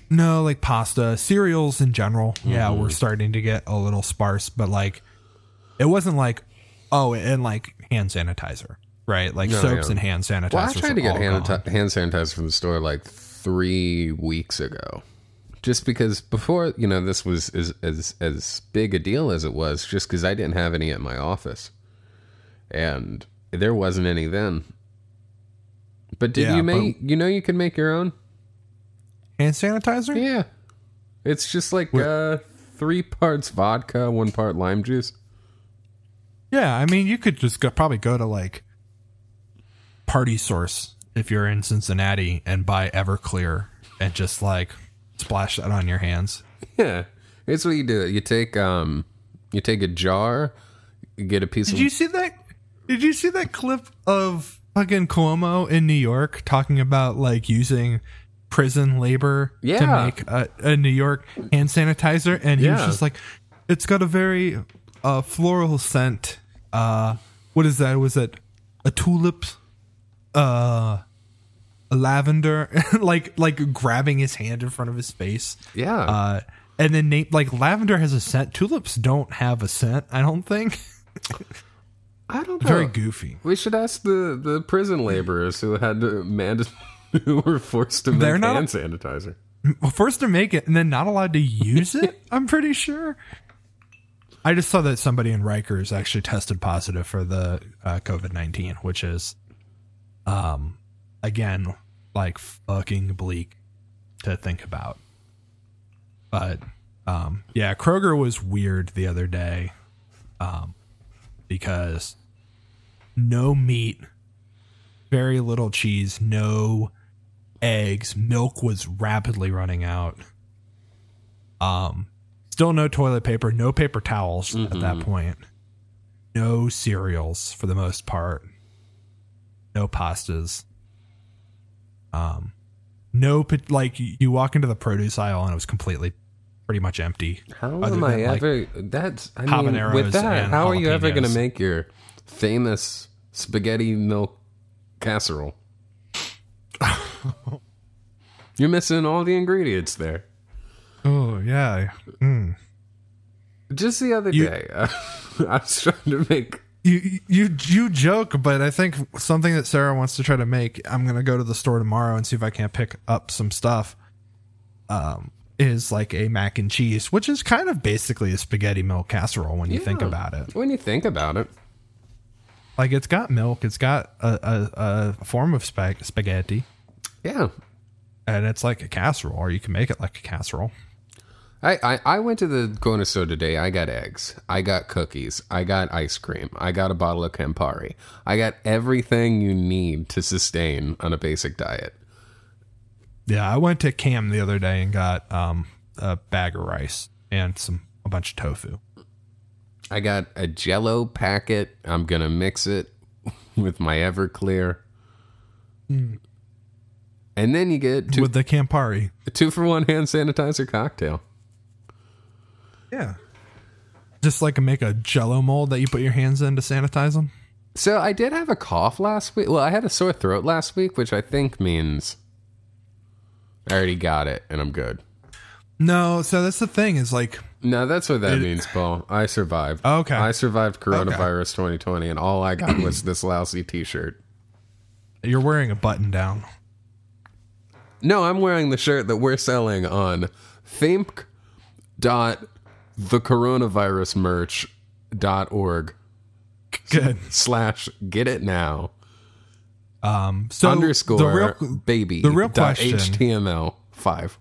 No, like pasta, cereals in general. Yeah, Mm-hmm. we're starting to get a little sparse, but like it wasn't like oh, and like hand sanitizer, right? Like soaps yeah. and hand sanitizer. well, I tried to get hand, hand sanitizer from the store like three weeks ago. Just because before, you know, this was as as as big a deal as it was, just because I didn't have any at my office, and there wasn't any then. But did Yeah, you make? You know, you can make your own. hand sanitizer. Yeah, it's just like uh, three parts vodka, one part lime juice. Yeah, I mean, you could just go, probably go to like Party Source if you're in Cincinnati and buy Everclear and just like splash that on your hands. Yeah, it's what you do. You take um, you take a jar, you get a piece Did of you see that? Did you see that clip of fucking Cuomo in New York talking about like using prison labor to make a, a New York hand sanitizer? And he was just like, it's got a very uh, floral scent. Uh, what is that? Was it a tulip? Uh, a lavender? like like grabbing his hand in front of his face. yeah. Uh, and then name like lavender has a scent. Tulips don't have a scent. I don't think. I don't know. Very goofy. We should ask the, the prison laborers who had to mand- who were forced to make They're not- hand sanitizer. Forced to make it and then not allowed to use it. I'm pretty sure. I just saw that somebody in Rikers actually tested positive for the uh, COVID nineteen, which is, um, again, like fucking bleak to think about. But, um, yeah, Kroger was weird the other day, um, because no meat, very little cheese, no eggs. Milk was rapidly running out. Um, still no toilet paper, no paper towels at that point. No cereals for the most part. No pastas. Um, no like you walk into the produce aisle and it was completely, pretty much empty. How am I than, like, ever? That's I mean, with that. How are you ever going to make your famous spaghetti milk casserole? You're missing all the ingredients there. Oh yeah. Just the other You- day, I was trying to make. You you you joke, but I think something that Sarah wants to try to make. I'm gonna go to the store tomorrow and see if I can't pick up some stuff. Um, is like a mac and cheese, which is kind of basically a spaghetti milk casserole when you think about it. When you think about it, Like it's got milk, it's got a a, a form of spag- spaghetti, yeah. and it's like a casserole, or you can make it like a casserole. I, I, I went to the corner store today. I got eggs. I got cookies. I got ice cream. I got a bottle of Campari. I got everything you need to sustain on a basic diet. Yeah, I went to Cam the other day and got um a bag of rice and some a bunch of tofu. I got a jello packet. I'm going to mix it with my Everclear. Hmm. And then you get two, with the Campari. a two for one hand sanitizer cocktail. Yeah. Just like make a jello mold that you put your hands in to sanitize them. So I did have a cough last week. Well, I had a sore throat last week, which I think means I already got it and I'm good. No, so that's the thing is like No, that's what that means, Paul. I survived. Okay. I survived coronavirus 2020, and all I got was this lousy T-shirt. you're wearing a button down. No, I'm wearing the shirt that we're selling on think dot thecoronavirusmerch.org Good. slash get it now Um so underscore the real baby the real dot question- html five.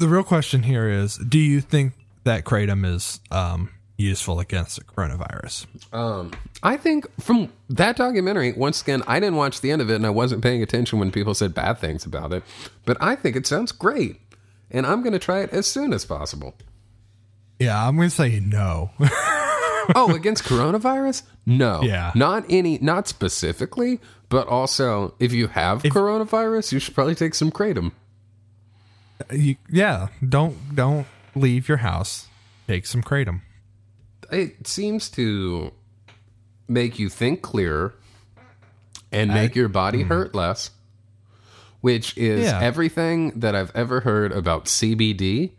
The real question here is do you think that kratom is um useful against the coronavirus. Um, I think from that documentary, once again, I didn't watch the end of it and I wasn't paying attention when people said bad things about it, but I think it sounds great. And I'm going to try it as soon as possible. Yeah, I'm going to say no. oh, against coronavirus? No. Yeah. Not any, not specifically, but also if you have coronavirus, you should probably take some kratom. You- yeah, don't don't leave your house. Take some kratom. It seems to make you think clearer and make your body hurt less, which is Yeah. everything that I've ever heard about CBD,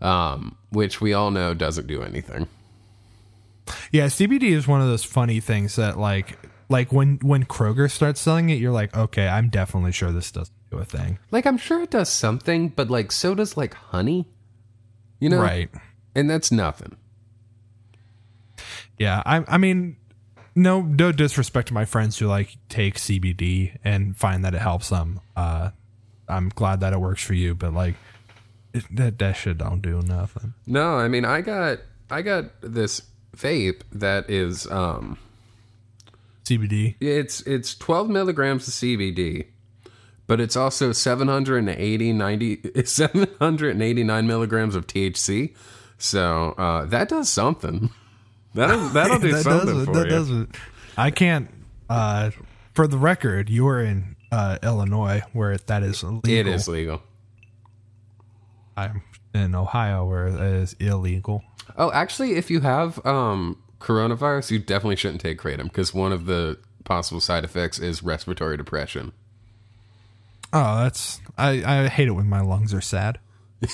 um, which we all know doesn't do anything. Yeah, CBD is one of those funny things that like like when when Kroger starts selling it, you're like, okay, I'm definitely sure this doesn't do a thing. Like, I'm sure it does something, but like, so does like honey, you know? Right. And that's nothing. Yeah, I I mean, no no disrespect to my friends who like take CBD and find that it helps them. Uh, I'm glad that it works for you, but like it, that that shit don't do nothing. No, I mean, I got, I got this vape that is, um, CBD. It's it's 12 milligrams of CBD, but it's also 780 90 789 milligrams of THC. So uh, that does something. That'll that'll do that something does it, for that you. does it. I can't. Uh, for the record, you are in uh, Illinois where that is illegal. It is legal. I'm in Ohio where it is illegal. Oh, actually, if you have um, coronavirus, you definitely shouldn't take kratom because one of the possible side effects is respiratory depression. Oh, that's I, I hate it when my lungs are sad.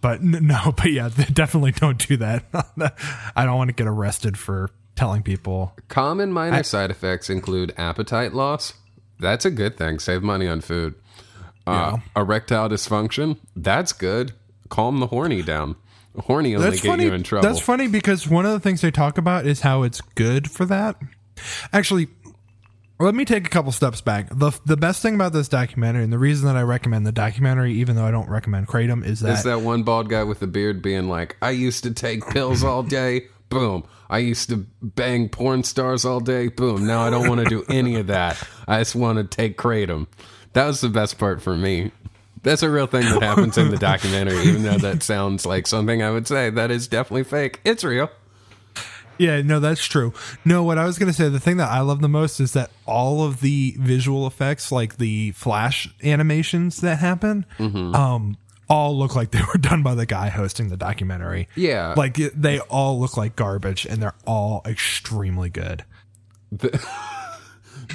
but no, but yeah, definitely don't do that. I don't want to get arrested for telling people. Common minor side effects include appetite loss. That's a good thing. Save money on food. Uh, Erectile dysfunction. That's good. Calm the horny down. Horny only That's get funny. you in trouble. That's funny because one of the things they talk about is how it's good for that. Actually, let me take a couple steps back. the The best thing about this documentary, and the reason that I recommend the documentary, even though I don't recommend kratom, is that Is that one bald guy with a beard being like, I used to take pills all day. Boom. I used to bang porn stars all day. Boom. Now I don't want to do any of that. I just want to take kratom. That was the best part for me. That's a real thing that happens in the documentary, even though that sounds like something I would say. That is definitely fake. It's real. Yeah, no, that's true. No, what I was going to say, the thing that I love the most is that all of the visual effects, like the flash animations that happen, Mm-hmm. um, all look like they were done by the guy hosting the documentary. Yeah. Like they all look like garbage and they're all extremely good.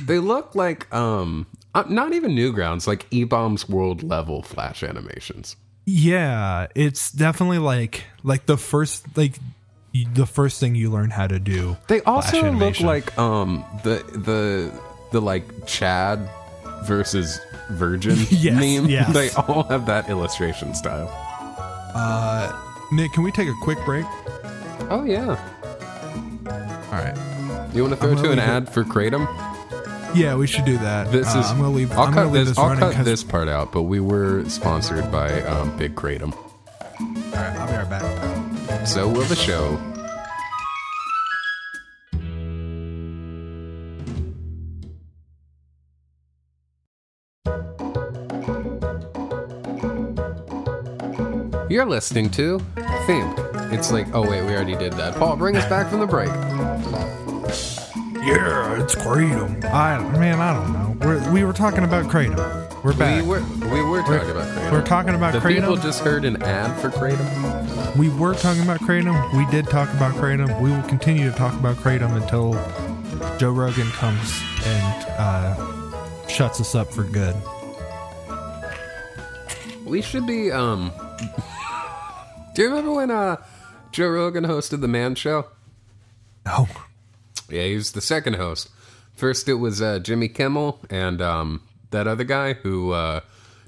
They look like, um, uh, not even Newgrounds, like E Bombs World level flash animations. Yeah, it's definitely like like the first like the first thing you learn how to do. They also look like um the the the like Chad versus Virgin Yes, meme. yes. They all have that illustration style. Uh, Nick, can we take a quick break? Oh yeah. All right. You want to throw to an leave it- ad for Kratom? Yeah, we should do that. This Uh, is. I'm gonna leave. I'll I'm cut gonna leave this. this I'll cut this part out. But we were sponsored by um, Big Kratom. I'll be right back. So will the show. You're listening to Think. It's like, oh wait, we already did that. Paul, bring us back from the break. Yeah, it's kratom. I man, I don't know. We're, we were talking about kratom. We're back. We were we were talking about Kratom. We're talking about the kratom. people just heard an ad for Kratom. we were talking about kratom. We did talk about kratom. We will continue to talk about kratom until Joe Rogan comes and uh, shuts us up for good. We should be um Do you remember when uh Joe Rogan hosted the Man Show? No. Yeah, he was the second host. First it was uh Jimmy Kimmel and um that other guy who uh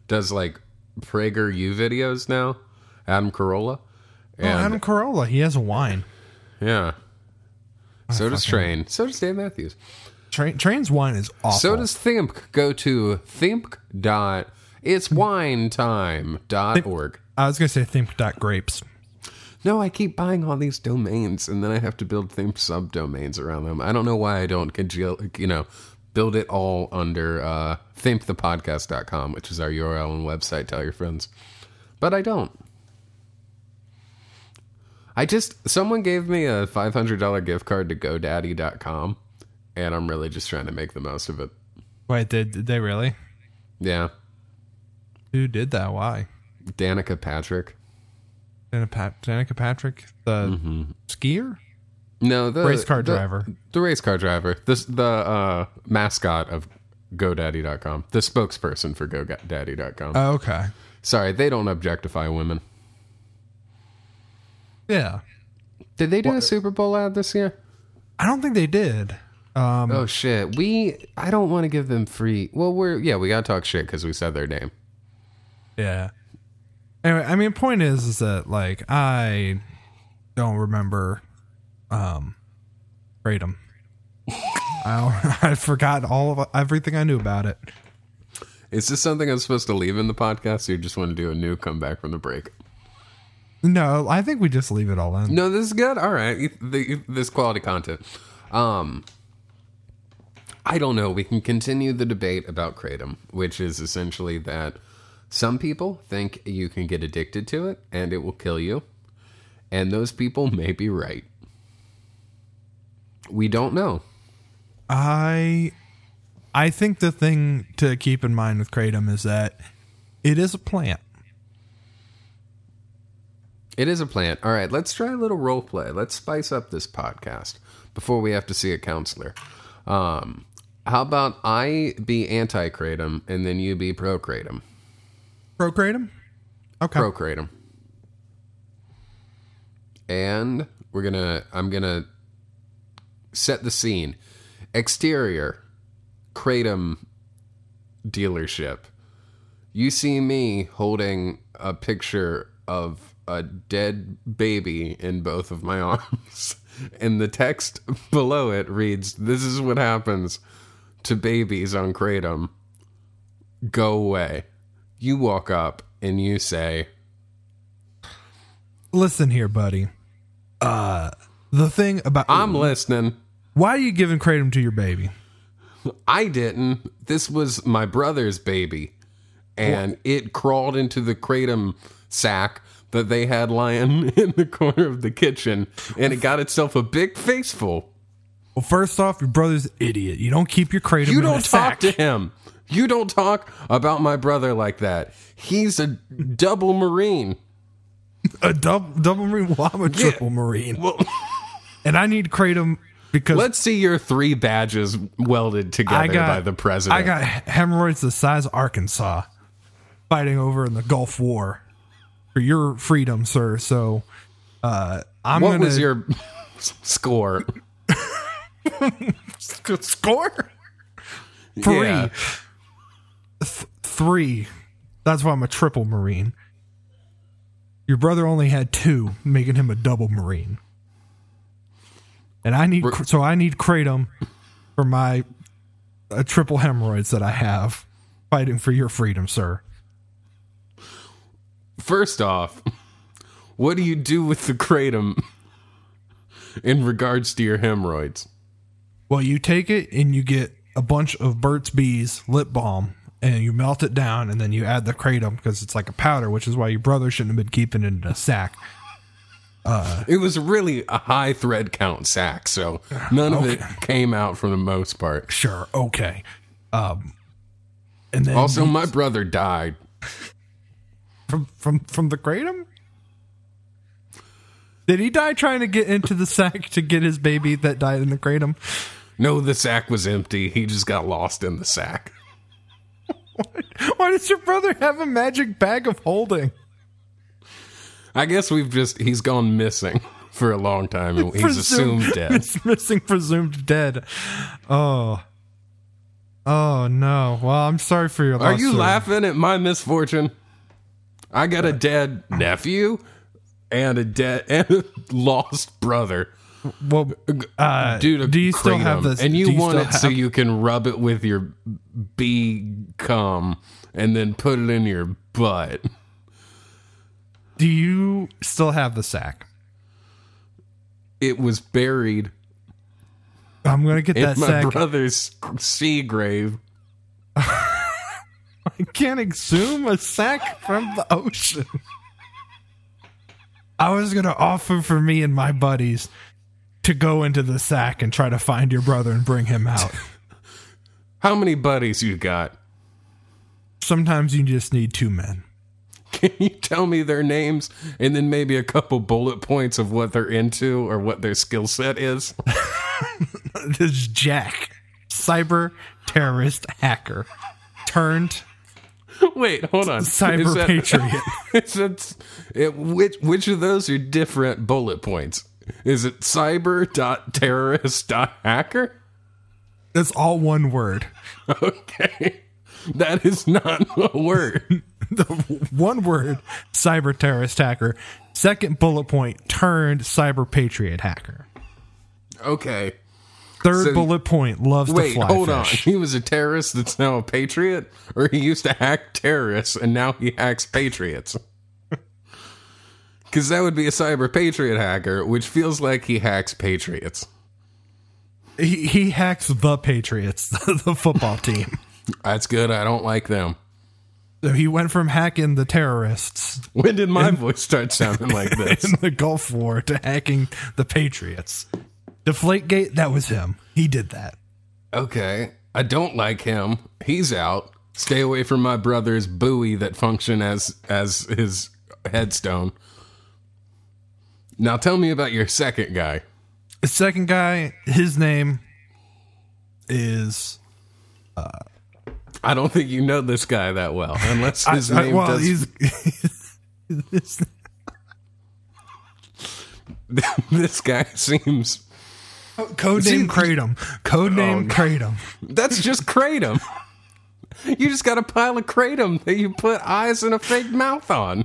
does like Prager U videos now, Adam Carolla. Oh, Adam Carolla. He has a wine. yeah. So does Train. So does Dave Matthews. Train, Train's wine is awful. So does Think. Go to think dot it's wine time dot org. I was gonna say think dot grapes. No, I keep buying all these domains and then I have to build theme subdomains around them. I don't know why I don't congeal, you know, build it all under uh, thinkthepodcast.com, which is our URL and website. Tell your friends. But I don't. I just, someone gave me a $500 gift card to GoDaddy.com, and I'm really just trying to make the most of it. Wait, did, did they really? Yeah. Who did that? Why? Danica Patrick. Danica, Pat- Danica Patrick, the skier, No, the race car the- driver. The race car driver. This the uh, mascot of GoDaddy.com. The spokesperson for GoDaddy.com. Oh, okay. Sorry, they don't objectify women. Yeah, Did they do a Super Bowl ad this year? I don't think they did. Um, Oh shit. We I don't want to give them free. Well, we're yeah, we got to talk shit cuz we said their name. Yeah. Anyway, I mean, point is, is that like I don't remember, um, Kratom. I I forgot all of everything I knew about it. Is this something I'm supposed to leave in the podcast or you just want to do a new comeback from the break? No, I think we just leave it all in. No, this is good. All right. This quality content. Um I don't know. We can continue the debate about kratom, which is essentially that some people think you can get addicted to it and it will kill you. And those people may be right. We don't know. I I think the thing to keep in mind with kratom is that it is a plant. It is a plant. All right, let's try a little role play. Let's spice up this podcast before we have to see a counselor. Um, how about I be anti kratom and then you be pro kratom? Pro them? Okay. Pro kratom. And we're gonna. I'm gonna set the scene. Exterior, kratom dealership. You see me holding a picture of a dead baby in both of my arms. And the text below it reads, This is what happens to babies on Kratom. Go away. You walk up and you say, Listen here, buddy. Uh the thing about I'm listening. why are you giving kratom to your baby? I didn't. This was my brother's baby. And it crawled into the kratom sack that they had lying in the corner of the kitchen. And it got itself a big faceful. Well, first off, your brother's an idiot. You don't keep your kratom You don't talk sack. to him. You don't talk about my brother like that. He's a double Marine. a double double marine. Well, I'm a triple marine, Well, and I need kratom because let's see your three badges welded together got by the president. I got hemorrhoids the size of Arkansas, fighting over in the Gulf War for your freedom, sir. So, uh, I'm what gonna was your score? score? Three, Yeah. Th- three. That's why I'm a triple marine. Your brother only had two, making him a double marine. And I need so I need kratom for my uh, triple hemorrhoids that I have fighting for your freedom, sir. First off, what do you do with the kratom in regards to your hemorrhoids? Well, you take it and you get a bunch of Burt's Bees lip balm and you melt it down and then you add the kratom because it's like a powder, which is why your brother shouldn't have been keeping it in a sack. It was really a high thread count sack, so none of it came out for the most part. Sure, okay. Um, and then Also, my brother died. from from from the kratom. Did he die trying to get into the sack to get his baby that died in the kratom? No, the sack was empty. He just got lost in the sack. Why does your brother have a magic bag of holding? I guess we've just, he's gone missing for a long time and he's Presumed- assumed dead. It's missing, presumed dead. Oh. Oh no. Well, I'm sorry for your loss. Are you sir. laughing at my misfortune? I got a dead nephew and a dead and a lost brother Well, uh, to do you still have this? and you do want it so you can rub it with your bee cum and then put it in your butt. Do you still have the sack? it was buried I'm gonna get in that my sack. brother's sea grave. I can't exhume a sack from the ocean. I was gonna offer for me and my buddies to go into the sack and try to find your brother and bring him out. How many buddies you got? Sometimes you just need two men. Can you tell me their names and then maybe a couple bullet points of what they're into or what their skill set is? This is Jack, cyber terrorist hacker, turned Wait, hold on. cyber Is that- patriot. is that- it, which which of those are different bullet points? Is it cyber dot terrorist dot hacker? That's all one word. Okay, that is not a word. The one word, cyber terrorist hacker. Second bullet point, turned cyber patriot hacker. Okay, Third So- bullet point, loves wait, to fly hold on. He was a terrorist that's now a patriot, or he used to hack terrorists and now he hacks patriots. Because that would be a cyber patriot hacker, which feels like he hacks patriots. He, he hacks the Patriots, the football team. That's good. I don't like them. So he went from hacking the terrorists When did my voice start sounding like this? in the Gulf War to hacking the Patriots. Deflategate, that was him. He did that. Okay, I don't like him. He's out. Stay away from my brother's buoy that function as as his headstone. Now tell me about your second guy. The second guy, his name is Uh, I don't think you know this guy that well, unless his I- name well, does. he's his- this guy seems. codename Kratom. Codename no. Kratom. That's just kratom. You just got a pile of kratom that you put eyes and a fake mouth on.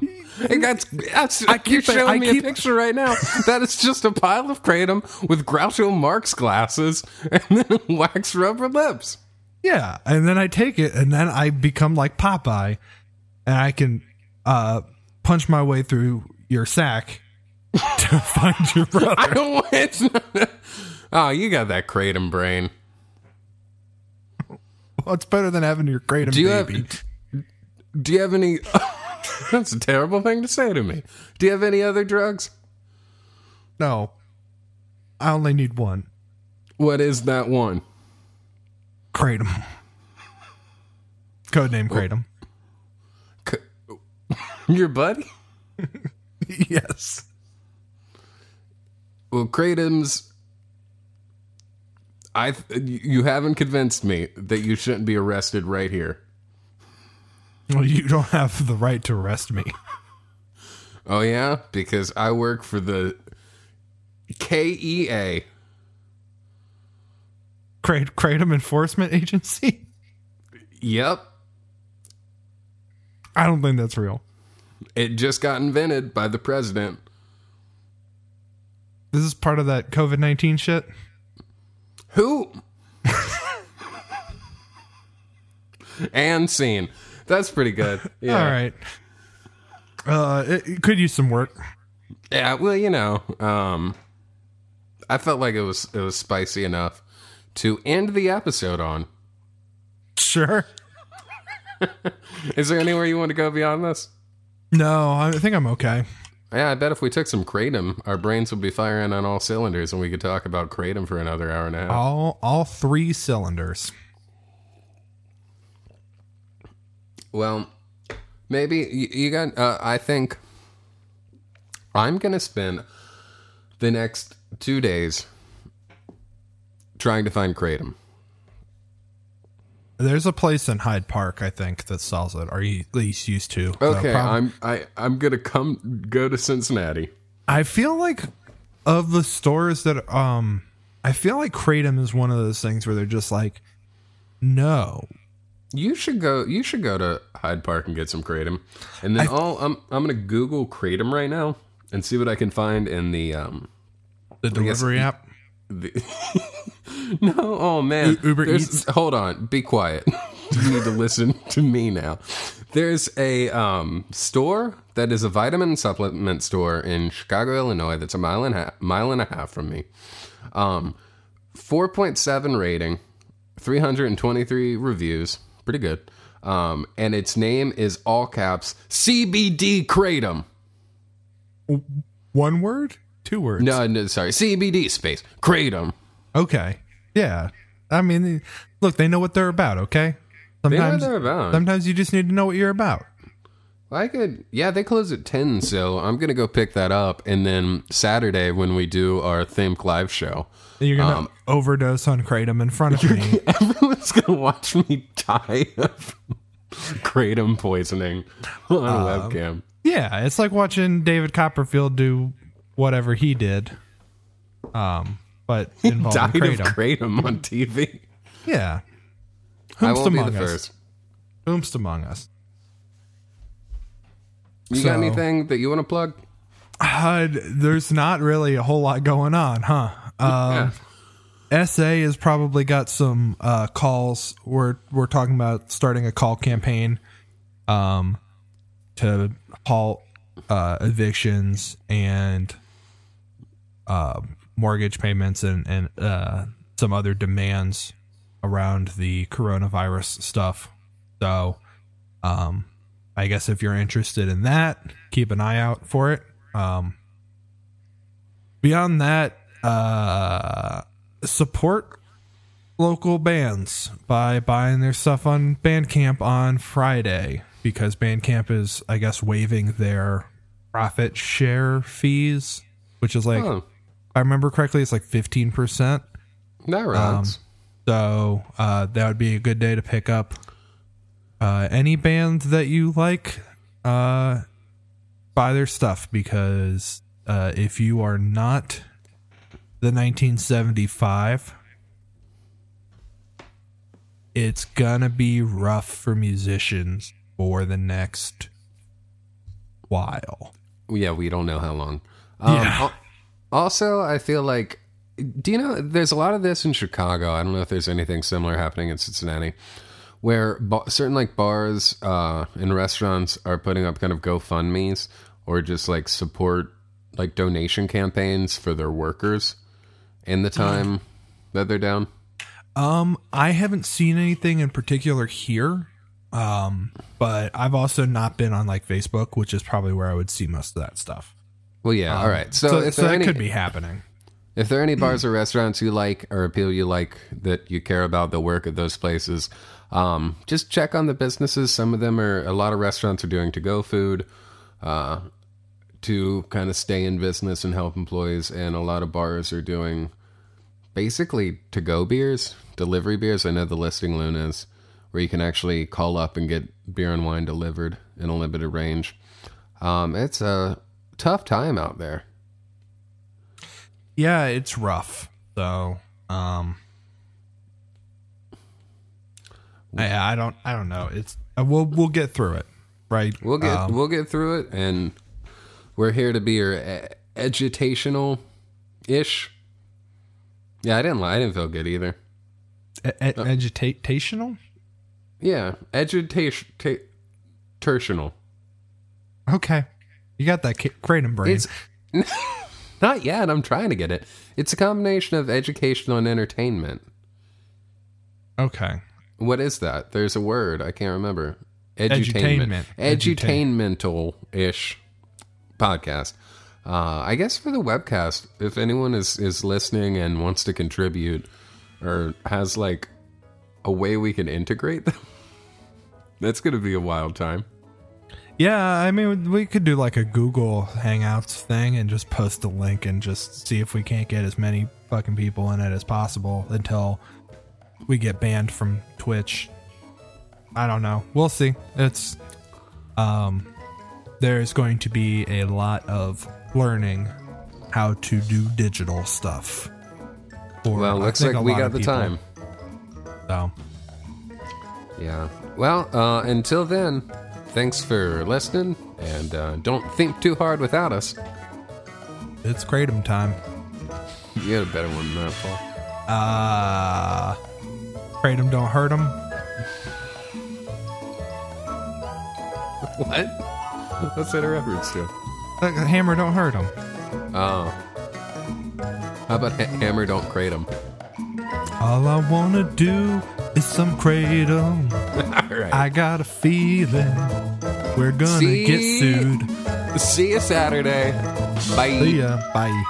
And that's, that's I you're keep showing I me keep- a picture right now. That is just a pile of kratom with Groucho Marx glasses and then wax rubber lips. Yeah, and then I take it, and then I become like Popeye, and I can uh, punch my way through your sack to find your brother. I don't want Oh, you got that kratom brain. Well, it's better than having your Kratom Do you baby. have Do you have any That's a terrible thing to say to me. Do you have any other drugs? no, I only need one. What is that one? Kratom. Codename Kratom. C- Your buddy? yes. Well, Kratom's. I you haven't convinced me that you shouldn't be arrested right here. Well, you don't have the right to arrest me. Oh yeah, because I work for the KEA. Krat- Kratom Enforcement Agency? Yep, I don't think that's real. it just got invented by the president. This is part of that COVID 19 shit. Who? and scene. That's pretty good. Yeah. All right. Uh, it, it could use some work. Yeah, well, you know, um I felt like it was it was spicy enough to end the episode on. Sure. Is there anywhere you want to go beyond this? No, I think I'm okay. Yeah, I bet if we took some kratom, our brains would be firing on all cylinders, and we could talk about kratom for another hour and a half. All all three cylinders. Well, maybe you, you got. Uh, I think I'm gonna spend the next two days trying to find kratom. There's a place in Hyde Park, I think, that sells it, or you at least used to. Okay, prob- I'm I I'm gonna come go to Cincinnati. I feel like of the stores that um I feel like Kratom is one of those things where they're just like no. You should go. You should go to Hyde Park and get some kratom, and then I'll, I'm I'm gonna Google kratom right now and see what I can find in the um The guess- delivery app. The. no, oh man, U- Uber There's- Eats? Hold on, be quiet. you need to listen to me now. There's a um store that is a vitamin supplement store in Chicago, Illinois. That's a mile and a half, mile and a half from me. Um, 4.7 rating, 323 reviews, pretty good. Um, and its name is all caps CBD Kratom. One word? Two words? No, no, sorry, CBD space Kratom. Okay. Yeah. I mean, look, they know what they're about, okay? They know what Sometimes, they're about. sometimes you just need to know what you're about. I could, yeah, they close at 10, so I'm going to go pick that up. And then Saturday, when we do our Think Live show, You're going to Um, overdose on Kratom in front of me. everyone's going to watch me die of kratom poisoning on Um, webcam. yeah, it's like watching David Copperfield do whatever he did. Um, but involving Died Kratom. of kratom on TV. yeah. I Whomst won't be the among us? first. Whomst among us? You So- got anything that you want to plug? Uh, there's not really a whole lot going on, huh? Um, SA has probably got some uh, calls. We're we're talking about starting a call campaign, um, to halt uh, evictions and uh, mortgage payments and and uh, some other demands around the coronavirus stuff. So, um, I guess if you're interested in that, keep an eye out for it. Um, beyond that, uh, support local bands by buying their stuff on Bandcamp on Friday because Bandcamp is, I guess, waiving their profit share fees, which is like, I remember correctly, it's like 15%. that Um. So uh, that would be a good day to pick up uh, any band that you like. Uh, buy their stuff because uh, if you are not the 1975, it's gonna be rough for musicians for the next while. yeah, we don't know how long. Um, Yeah. Al- Also, I feel like, do you know, there's a lot of this in Chicago. I don't know if there's anything similar happening in Cincinnati, where ba- certain like bars uh, and restaurants are putting up kind of GoFundmes or just like support like donation campaigns for their workers in the time that they're down. Um, I haven't seen anything in particular here. Um, but I've also not been on like Facebook, which is probably where I would see most of that stuff. Well, yeah. all right. So, So, if so there that any, could be happening. If there are any bars or restaurants you like or appeal you like that you care about the work at those places, um, just check on the businesses. Some of them are, a lot of restaurants are doing to go food uh, to kind of stay in business and help employees. And a lot of bars are doing basically to go beers, delivery beers. I know the listing loon is where you can actually call up and get beer and wine delivered in a limited range. Um, it's a tough time out there. Yeah, it's rough. So, um, I, I don't, I don't know. It's uh, we'll we'll get through it, right? We'll get Um, we'll get through it, and we're here to be your e- edutational ish. Yeah, I didn't lie. I didn't feel good either. e- e- agitational. Yeah, edutation tertional. Okay, you got that kratom brain. It's not yet. I'm trying to get it. It's a combination of educational and entertainment. okay, What is that? There's a word I can't remember. Edutainment, Edutainment. edutainmental ish podcast. Uh, I guess for the webcast, if anyone is is listening and wants to contribute or has like a way we can integrate them, that's gonna be a wild time. Yeah, I mean, we could do like a Google Hangouts thing and just post a link and just see if we can't get as many fucking people in it as possible until we get banned from Twitch. I don't know. We'll see. It's um there's going to be a lot of learning how to do digital stuff. for, Well, looks like we got the people. time. So, Yeah. Well, uh, until then, thanks for listening, and uh, don't think too hard without us. it's kratom time. You got a better one than that, Paul. Uh kratom don't hurt them. What? What's that a reference to? Uh, Hammer, don't hurt him. Oh. How about ha- Hammer Don't Crate 'em? All I wanna do is some kratom. Right. I got a feeling we're gonna See? get sued. See you Saturday. Bye. See ya. Bye.